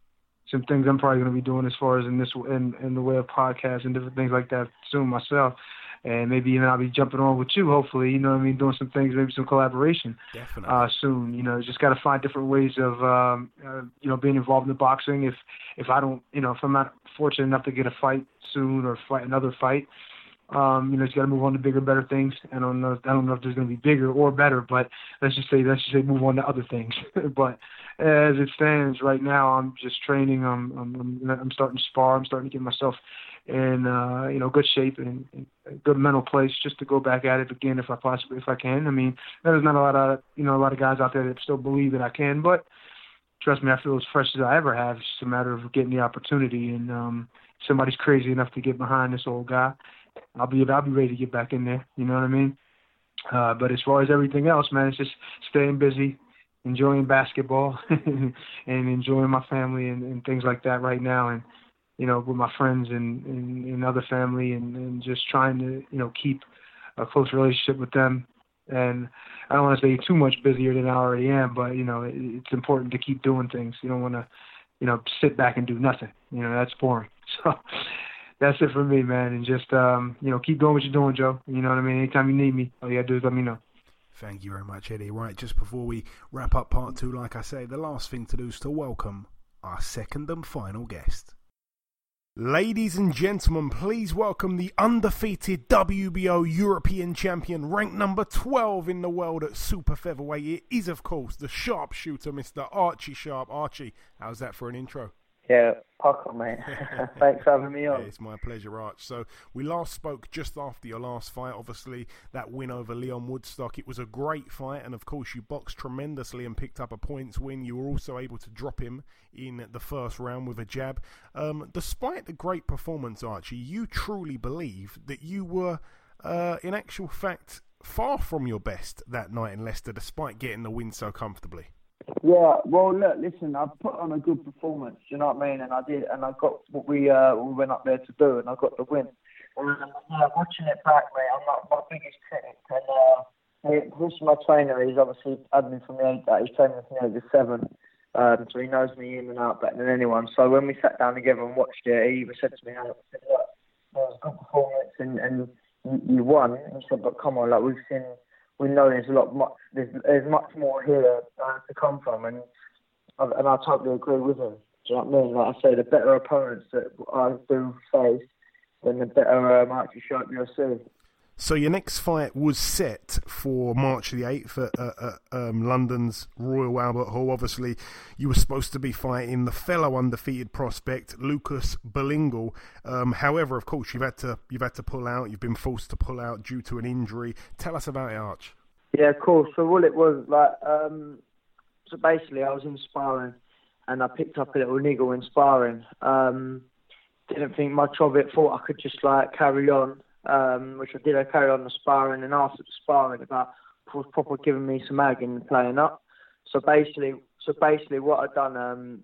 some things I'm probably going to be doing as far as in this in in the way of podcasts and different things like that soon myself and maybe even I'll be jumping on with you. Hopefully, you know what I mean, doing some things, maybe some collaboration. Definitely. Uh, soon, you know, just got to find different ways of, um, uh, you know, being involved in the boxing. If if I don't, you know, if I'm not fortunate enough to get a fight soon or fight another fight, um, you know, you got to move on to bigger, better things. I don't know. I don't know if there's going to be bigger or better, but let's just say let's just say move on to other things. but as it stands right now, I'm just training. I'm I'm I'm starting to spar. I'm starting to get myself in uh, you know good shape and, and a good mental place just to go back at it again if I possibly if I can. I mean, there's not a lot of you know a lot of guys out there that still believe that I can, but trust me, I feel as fresh as I ever have. It's just a matter of getting the opportunity and um, somebody's crazy enough to get behind this old guy. I'll be I'll be ready to get back in there. You know what I mean? Uh, but as far as everything else, man, it's just staying busy, enjoying basketball, and enjoying my family and, and things like that right now. And you know, with my friends and, and, and other family and, and just trying to, you know, keep a close relationship with them. And I don't want to say too much busier than I already am, but, you know, it, it's important to keep doing things. You don't want to, you know, sit back and do nothing. You know, that's boring. So that's it for me, man. And just, um, you know, keep doing what you're doing, Joe. You know what I mean? Anytime you need me, all you got to do is let me know. Thank you very much, Eddie. Right, just before we wrap up part two, like I say, the last thing to do is to welcome our second and final guest. Ladies and gentlemen, please welcome the undefeated WBO European champion, ranked number 12 in the world at super featherweight. It is, of course, the sharpshooter, Mr. Archie Sharp. Archie, how's that for an intro? Yeah, Paco, mate. Thanks for having me on. Yeah, it's my pleasure, Arch. So we last spoke just after your last fight. Obviously, that win over Leon Woodstock. It was a great fight, and of course, you boxed tremendously and picked up a points win. You were also able to drop him in the first round with a jab. Um, despite the great performance, Archie, you truly believe that you were, uh, in actual fact, far from your best that night in Leicester, despite getting the win so comfortably. Yeah, well, look, listen, I put on a good performance. You know what I mean? And I did, and I got what we uh, we went up there to do, and I got the win. And yeah, watching it back, mate, I'm not my biggest critic. And uh, this is my trainer. He's obviously had me from the eight. That he's trained me from the age of seven. Um, so he knows me in and out better than anyone. So when we sat down together and watched it, he even said to me, "Look, it was a good performance, and and you, you won." He said, "But come on, like we've seen." We know there's a lot much there's there's much more here uh, to come from, and and I totally agree with him. Do you know what I mean? Like I say, the better opponents that I do face, then the better um, actually show up you'll see. So your next fight was set for March the eighth at, at um, London's Royal Albert Hall. Obviously, you were supposed to be fighting the fellow undefeated prospect Lucas Beringal. Um, however, of course, you've had to you've had to pull out. You've been forced to pull out due to an injury. Tell us about it, Arch. Yeah, of course. So what it was like, um, so basically, I was in sparring, and I picked up a little niggle in sparring. Um, didn't think much of it. Thought I could just like carry on um, which I did. I carried on the sparring, and after the sparring, about was proper giving me some ag in playing up. So basically, so basically, what I'd done um,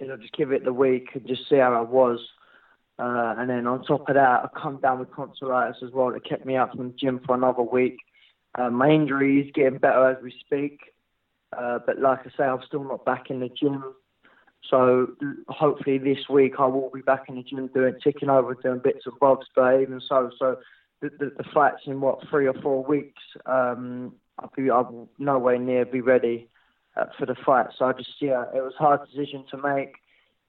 is I just give it the week and just see how I was. Uh, and then on top of that, I come down with tonsillitis as well. It kept me out from the gym for another week. Uh, my injury is getting better as we speak. Uh, but like I say, I'm still not back in the gym. So hopefully this week I will be back in the gym doing ticking over, doing bits and bobs. But even so, so the, the, the fight's in what three or four weeks. Um, I'll be I'll nowhere near be ready. uh, for the fight. So I just yeah, it was a hard decision to make.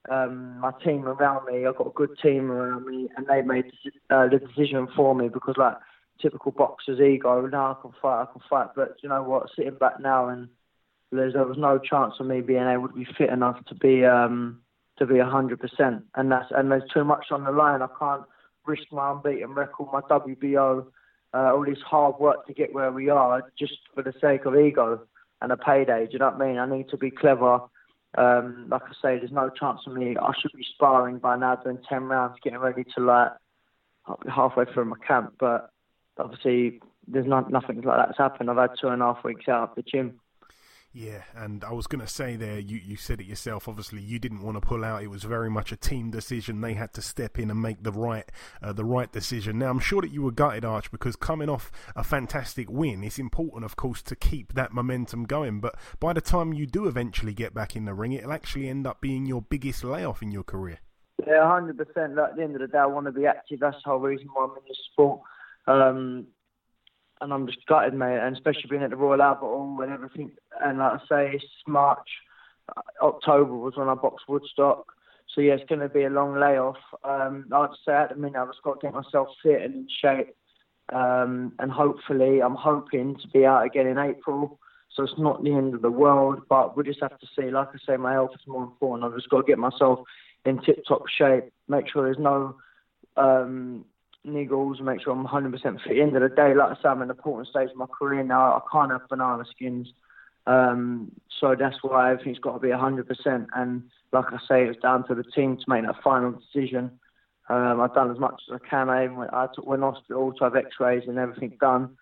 Um, my team around me, I've got a good team around me, and they made uh, the decision for me because like typical boxer's ego, now I can fight, I can fight. But you know what? Sitting back now and there's, there was no chance of me being able to be fit enough to be um, to be hundred percent, and that's and there's too much on the line. I can't risk my unbeaten record, my WBO, uh, all this hard work to get where we are, just for the sake of ego and a payday. Do you know what I mean? I need to be clever. Um, like I say, there's no chance of me. I should be sparring by now, doing ten rounds, getting ready to like halfway through my camp. But obviously, there's not nothing like that's happened. I've had two and a half weeks out of the gym. Yeah, and I was going to say there, you, you said it yourself. Obviously, you didn't want to pull out. It was very much a team decision. They had to step in and make the right uh, the right decision. Now, I'm sure that you were gutted, Arch, because coming off a fantastic win, it's important, of course, to keep that momentum going. But by the time you do eventually get back in the ring, it'll actually end up being your biggest layoff in your career. Yeah, hundred percent. At the end of the day, I want to be active. That's the whole reason why I'm in the sport. Um, and I'm just gutted, mate. And especially being at the Royal Albert and everything. And like I say, it's March, uh, October was when I boxed Woodstock. So yeah, it's going to be a long layoff. Um, I'd say at the minute I've just got to get myself fit and in shape. Um, and hopefully, I'm hoping to be out again in April. So it's not the end of the world, but we just have to see. Like I say, my health is more important. I've just got to get myself in tip-top shape. Make sure there's no um, niggles, make sure I'm 100% fit. At the end of the day, like I say, I'm an important stage of my career now. I can't have banana skins. Um, so that's why everything's got to be 100%. And like I say, it's down to the team to make that final decision. Um, I've done as much as I can. I, went, I took, went hospital to have x-rays and everything done.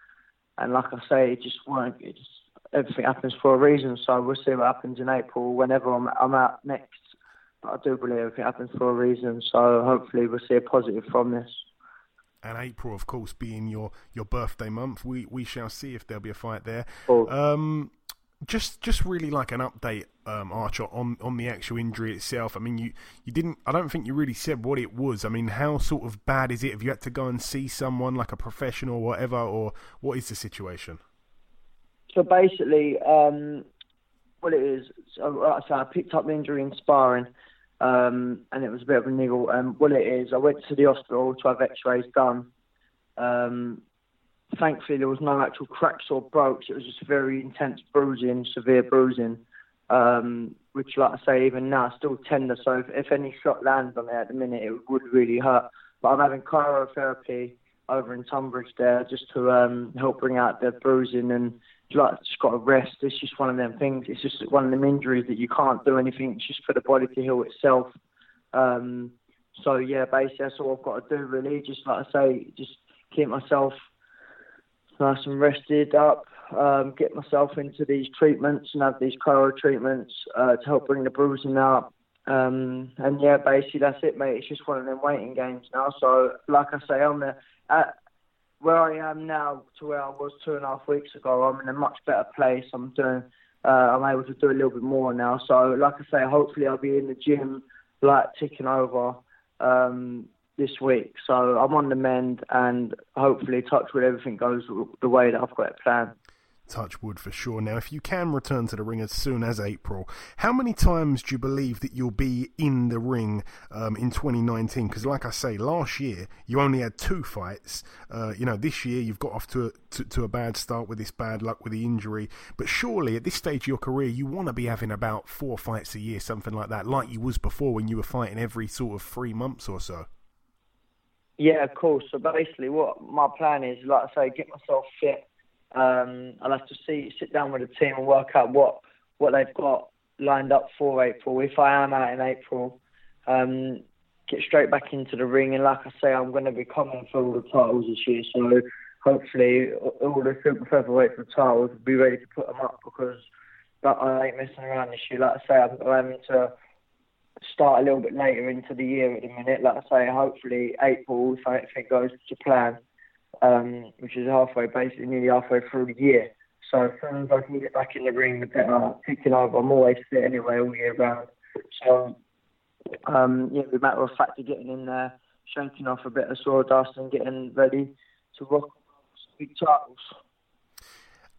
And like I say, it just won't, it just, everything happens for a reason. So we'll see what happens in April whenever I'm, I'm out next. But I do believe everything happens for a reason. So hopefully we'll see a positive from this and April, of course, being your, your birthday month, we, we shall see if there'll be a fight there. Oh. Um, just just really like an update, um, Archer, on, on the actual injury itself. I mean, you, you didn't. I don't think you really said what it was. I mean, how sort of bad is it? Have you had to go and see someone like a professional, or whatever, or what is the situation? So basically, um, what it is, so, so I picked up the injury in sparring um, and it was a bit of a niggle. Um, what it is, I went to the hospital to have X-rays done. Um, thankfully, there was no actual cracks or broke. It was just very intense bruising, severe bruising, um, which, like I say, even now still tender. So if, if any shot lands on it at the minute, it would really hurt. But I'm having cryotherapy over in Tunbridge there just to um, help bring out the bruising and like just got to rest. It's just one of them things. It's just one of them injuries that you can't do anything. It's just for the body to heal itself. Um, so yeah, basically that's all I've got to do really. Just like I say, just keep myself nice and rested up. Um, get myself into these treatments and have these cryo treatments uh, to help bring the bruising up. Um, and yeah, basically that's it, mate. It's just one of them waiting games now. So like I say, I'm the, at, where I am now to where I was two and a half weeks ago, I'm in a much better place. I'm doing, uh, I'm able to do a little bit more now. So, like I say, hopefully I'll be in the gym, like ticking over um, this week. So I'm on the mend, and hopefully, touch with everything goes the way that I've got it planned touch wood for sure. Now, if you can return to the ring as soon as April, how many times do you believe that you'll be in the ring um, in 2019? Because, like I say, last year you only had two fights. Uh, you know, this year you've got off to a, to, to a bad start with this bad luck with the injury. But surely at this stage of your career, you want to be having about four fights a year, something like that, like you was before when you were fighting every sort of three months or so. Yeah, of course. So basically, what my plan is, like I say, get myself fit um, I'll have to see, sit down with the team and work out what what they've got lined up for April. If I am out in April, um, get straight back into the ring. And like I say, I'm going to be coming for all the titles this year. So hopefully, all the super featherweight for titles will be ready to put them up because I ain't messing around this year. Like I say, I'm having to start a little bit later into the year at the minute. Like I say, hopefully April, if everything goes to plan, um, which is halfway, basically nearly halfway through the year. So as soon as I can get back in the ring, the better. Picking over, I'm always fit anyway all year round. So um, yeah, the matter of fact of getting in there, shaking off a bit of sawdust and getting ready to rock big titles.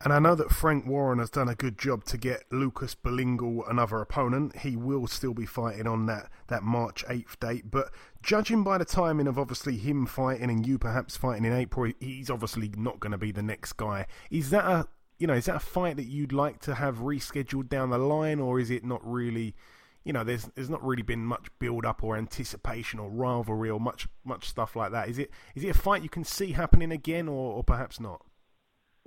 And I know that Frank Warren has done a good job to get Lucas Beringal another opponent. He will still be fighting on that, that March 8th date. But judging by the timing of obviously him fighting and you perhaps fighting in April, he's obviously not going to be the next guy. Is that a you know is that a fight that you'd like to have rescheduled down the line, or is it not really? You know, there's there's not really been much build up or anticipation or rivalry or much much stuff like that. Is it is it a fight you can see happening again, or, or perhaps not?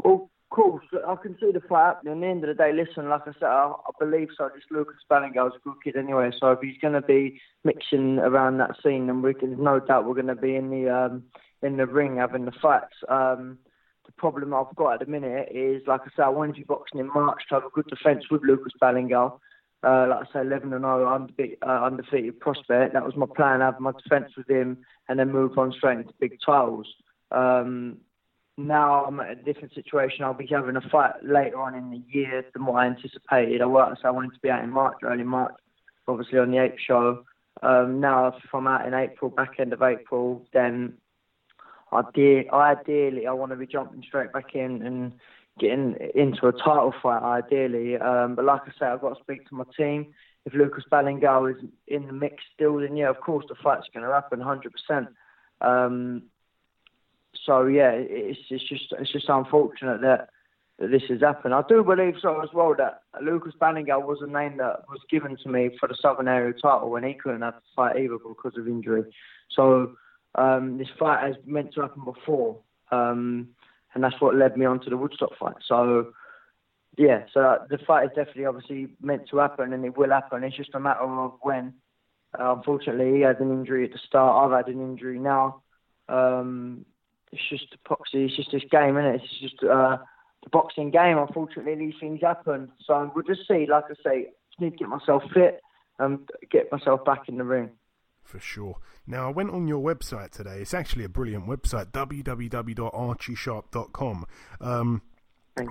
Well, course, I can see the fight happening. At the end of the day, listen, like I said, I, I believe so. This Lucas Beringal's a good kid anyway, so if he's going to be mixing around that scene, then we can, no doubt we're going to be in the um, in the ring having the fights. Um, the problem I've got at the minute is, like I said, I wanted to be boxing in March to have a good defence with Lucas Beringal. Uh, like I say, 11 and 0 undefeated, uh, undefeated prospect. That was my plan, have my defence with him, and then move on straight into big titles. Um, now I'm at a different situation. I'll be having a fight later on in the year than what I anticipated. I worked, so I wanted to be out in March, early March, obviously on the 8th show. Um, now if I'm out in April, back end of April, then ideally, ideally I want to be jumping straight back in and getting into a title fight, ideally. Um, but like I say, I've got to speak to my team. If Lucas Beringal is in the mix still, then yeah, of course the fight's going to happen 100%. Um, so yeah, it's it's just it's just unfortunate that, that this has happened. I do believe so as well that Lucas Beringal was a name that was given to me for the Southern Area title when he couldn't have to fight either because of injury. So um, this fight has meant to happen before, um, and that's what led me on to the Woodstock fight. So yeah, so the fight is definitely obviously meant to happen, and it will happen. It's just a matter of when. Uh, unfortunately, he had an injury at the start. I've had an injury now. Um, it's just boxing. It's just this game, isn't it? It's just uh, the boxing game. Unfortunately, these things happen. So we'll just see. Like I say, just need to get myself fit and get myself back in the ring. For sure. Now, I went on your website today. It's actually a brilliant website, www.archiesharp.com. Um,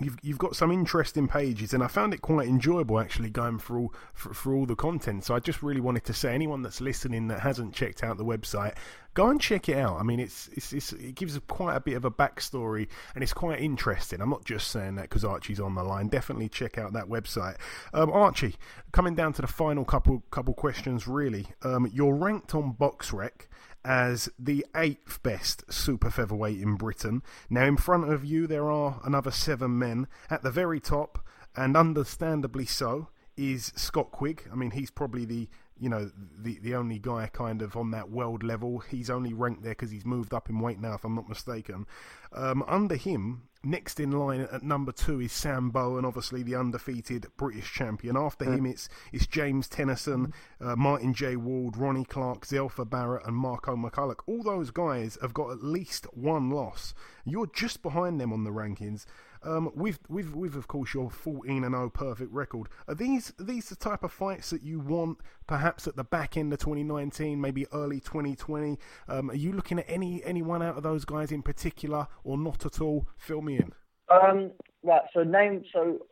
You've you've got some interesting pages, and I found it quite enjoyable actually going through for, for all the content. So I just really wanted to say, anyone that's listening that hasn't checked out the website, go and check it out. I mean, it's, it's, it's it gives quite a bit of a backstory, and it's quite interesting. I'm not just saying that because Archie's on the line. Definitely check out that website. Um, Archie, coming down to the final couple couple questions, really. Um, you're ranked on BoxRec as the eighth best super featherweight in Britain. Now, in front of you, there are another seven men. At the very top, and understandably so, is Scott Quigg. I mean, he's probably the you know the the only guy kind of on that world level. He's only ranked there because he's moved up in weight now, if I'm not mistaken. Um, under him, Next in line at number two is Sam Bowen, obviously the undefeated British champion. After him, it's it's James Tennyson, uh, Martin J. Ward, Ronnie Clark, Zelfa Barrett, and Marco McCullough. All those guys have got at least one loss. You're just behind them on the rankings. Um, with with with of course your 14 and 0 perfect record. Are these are these the type of fights that you want? Perhaps at the back end of 2019, maybe early 2020. Um, are you looking at any anyone out of those guys in particular, or not at all? Fill me in. Um, right. So name. So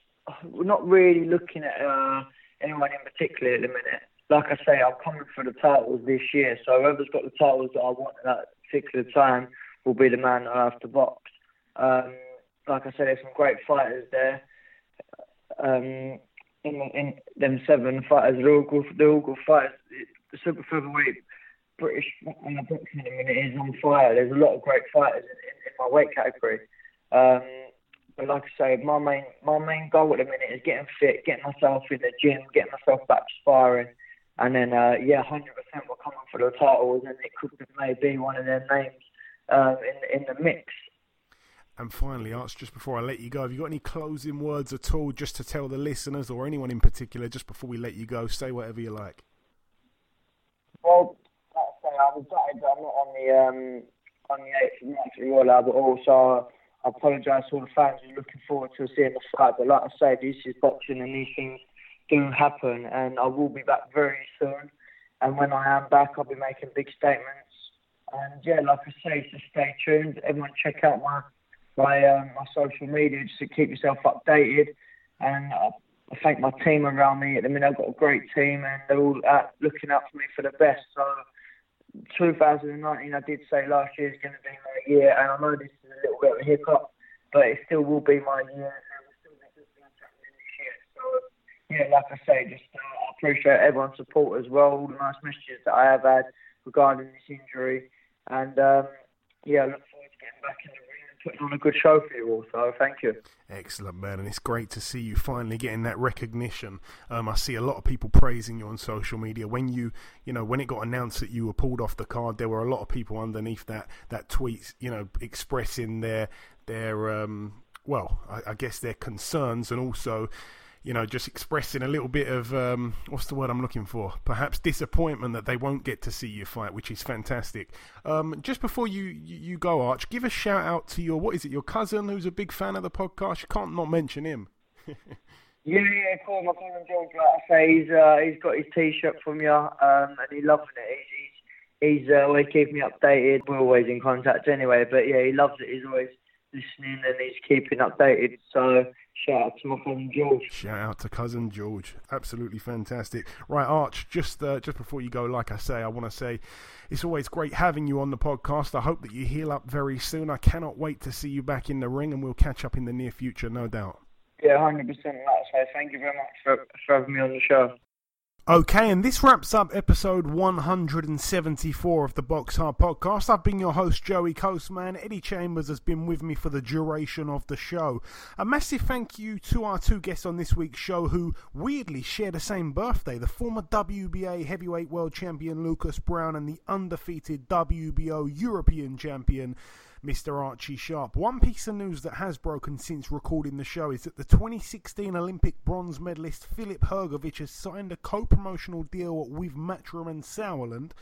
we're not really looking at uh, anyone in particular at the minute. Like I say, I'm coming for the titles this year. So whoever's got the titles that I want at that particular time will be the man I have to box. Um, like I said, there's some great fighters there. Um, in, in them seven fighters, they're all good. They're all good fighters. The super featherweight British boxing at the minute is on fire. There's a lot of great fighters in, in, in my weight category. Um, but like I say, my main my main goal at the minute is getting fit, getting myself in the gym, getting myself back sparring, and then uh, yeah, hundred percent we're coming for the titles, and it could maybe one of their names um, in in the mix. And finally, Arch, just before I let you go, have you got any closing words at all just to tell the listeners or anyone in particular, just before we let you go? Say whatever you like. Well, like I say, I'm gutted I'm not on the um, on the 8th of March at Royal but also I apologise to all the fans who are looking forward to seeing the fight. But like I say, this is boxing and these things do happen, and I will be back very soon. And when I am back, I'll be making big statements. And yeah, like I say, just stay tuned. Everyone, check out my my um, my social media just to keep yourself updated. And I, I thank my team around me. At the minute, I've got a great team, and they're all out looking out for me for the best. So, 2019, I did say last year is going to be my year, and I know this is a little bit of a hiccup, but it still will be my year. So yeah, like I say, just uh, I appreciate everyone's support as well, all the nice messages that I have had regarding this injury, and um, yeah, I look forward to getting back in the putting on a good show for you all. So thank you. Excellent, man, and it's great to see you finally getting that recognition. Um, I see a lot of people praising you on social media. When you, you know, when it got announced that you were pulled off the card, there were a lot of people underneath that that tweet, you know, expressing their their um, well, I, I guess their concerns and also you know, just expressing a little bit of um, what's the word I'm looking for? Perhaps disappointment that they won't get to see you fight, which is fantastic. Um, just before you, you, go, Arch, give a shout out to your what is it? Your cousin who's a big fan of the podcast. You can't not mention him. yeah, yeah, cool. My cousin George, like I say, he's uh, he's got his T-shirt from you, um, and he's loving it. He's he's, he's uh, always keeping me updated. We're always in contact anyway, but yeah, he loves it. He's always listening and he's keeping updated. So shout out to my cousin George. Shout out to cousin George. Absolutely fantastic. Right, Arch. Just uh, just before you go, like I say, I want to say it's always great having you on the podcast. I hope that you heal up very soon. I cannot wait to see you back in the ring, and we'll catch up in the near future, no doubt. Yeah, hundred percent. So thank you very much for, for having me on the show. Okay, and this wraps up episode 174 of the Box Hard Podcast. I've been your host, Joey Coastman. Eddie Chambers has been with me for the duration of the show. A massive thank you to our two guests on this week's show who weirdly share the same birthday the former WBA heavyweight world champion Lucas Browne and the undefeated WBO European champion. Mr. Archie Sharp. One piece of news that has broken since recording the show is that the 2016 Olympic bronze medalist Filip Hrgovic has signed a co promotional deal with Matchroom and Sauerland.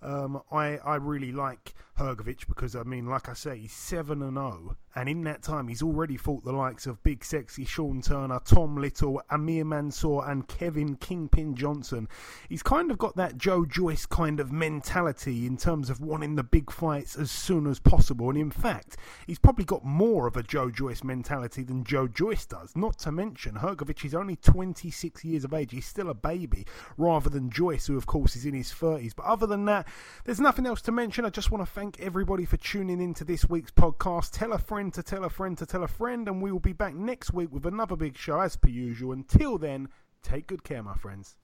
Um, I, I really like Hrgovic because, I mean, like I say, he's 7 and 0 and in that time, he's already fought the likes of Big Sexy Sean Turner, Tom Little, Amir Mansour, and Kevin Kingpin Johnson. He's kind of got that Joe Joyce kind of mentality in terms of wanting the big fights as soon as possible. And in fact, he's probably got more of a Joe Joyce mentality than Joe Joyce does. Not to mention, Hrgovic is only 26 years of age. He's still a baby, rather than Joyce, who of course is in his 30s. But other than that, there's nothing else to mention. I just want to thank everybody for tuning in to this week's podcast. Tell a friend to tell a friend to tell a friend, and we will be back next week with another big show as per usual. Until then, take good care, my friends.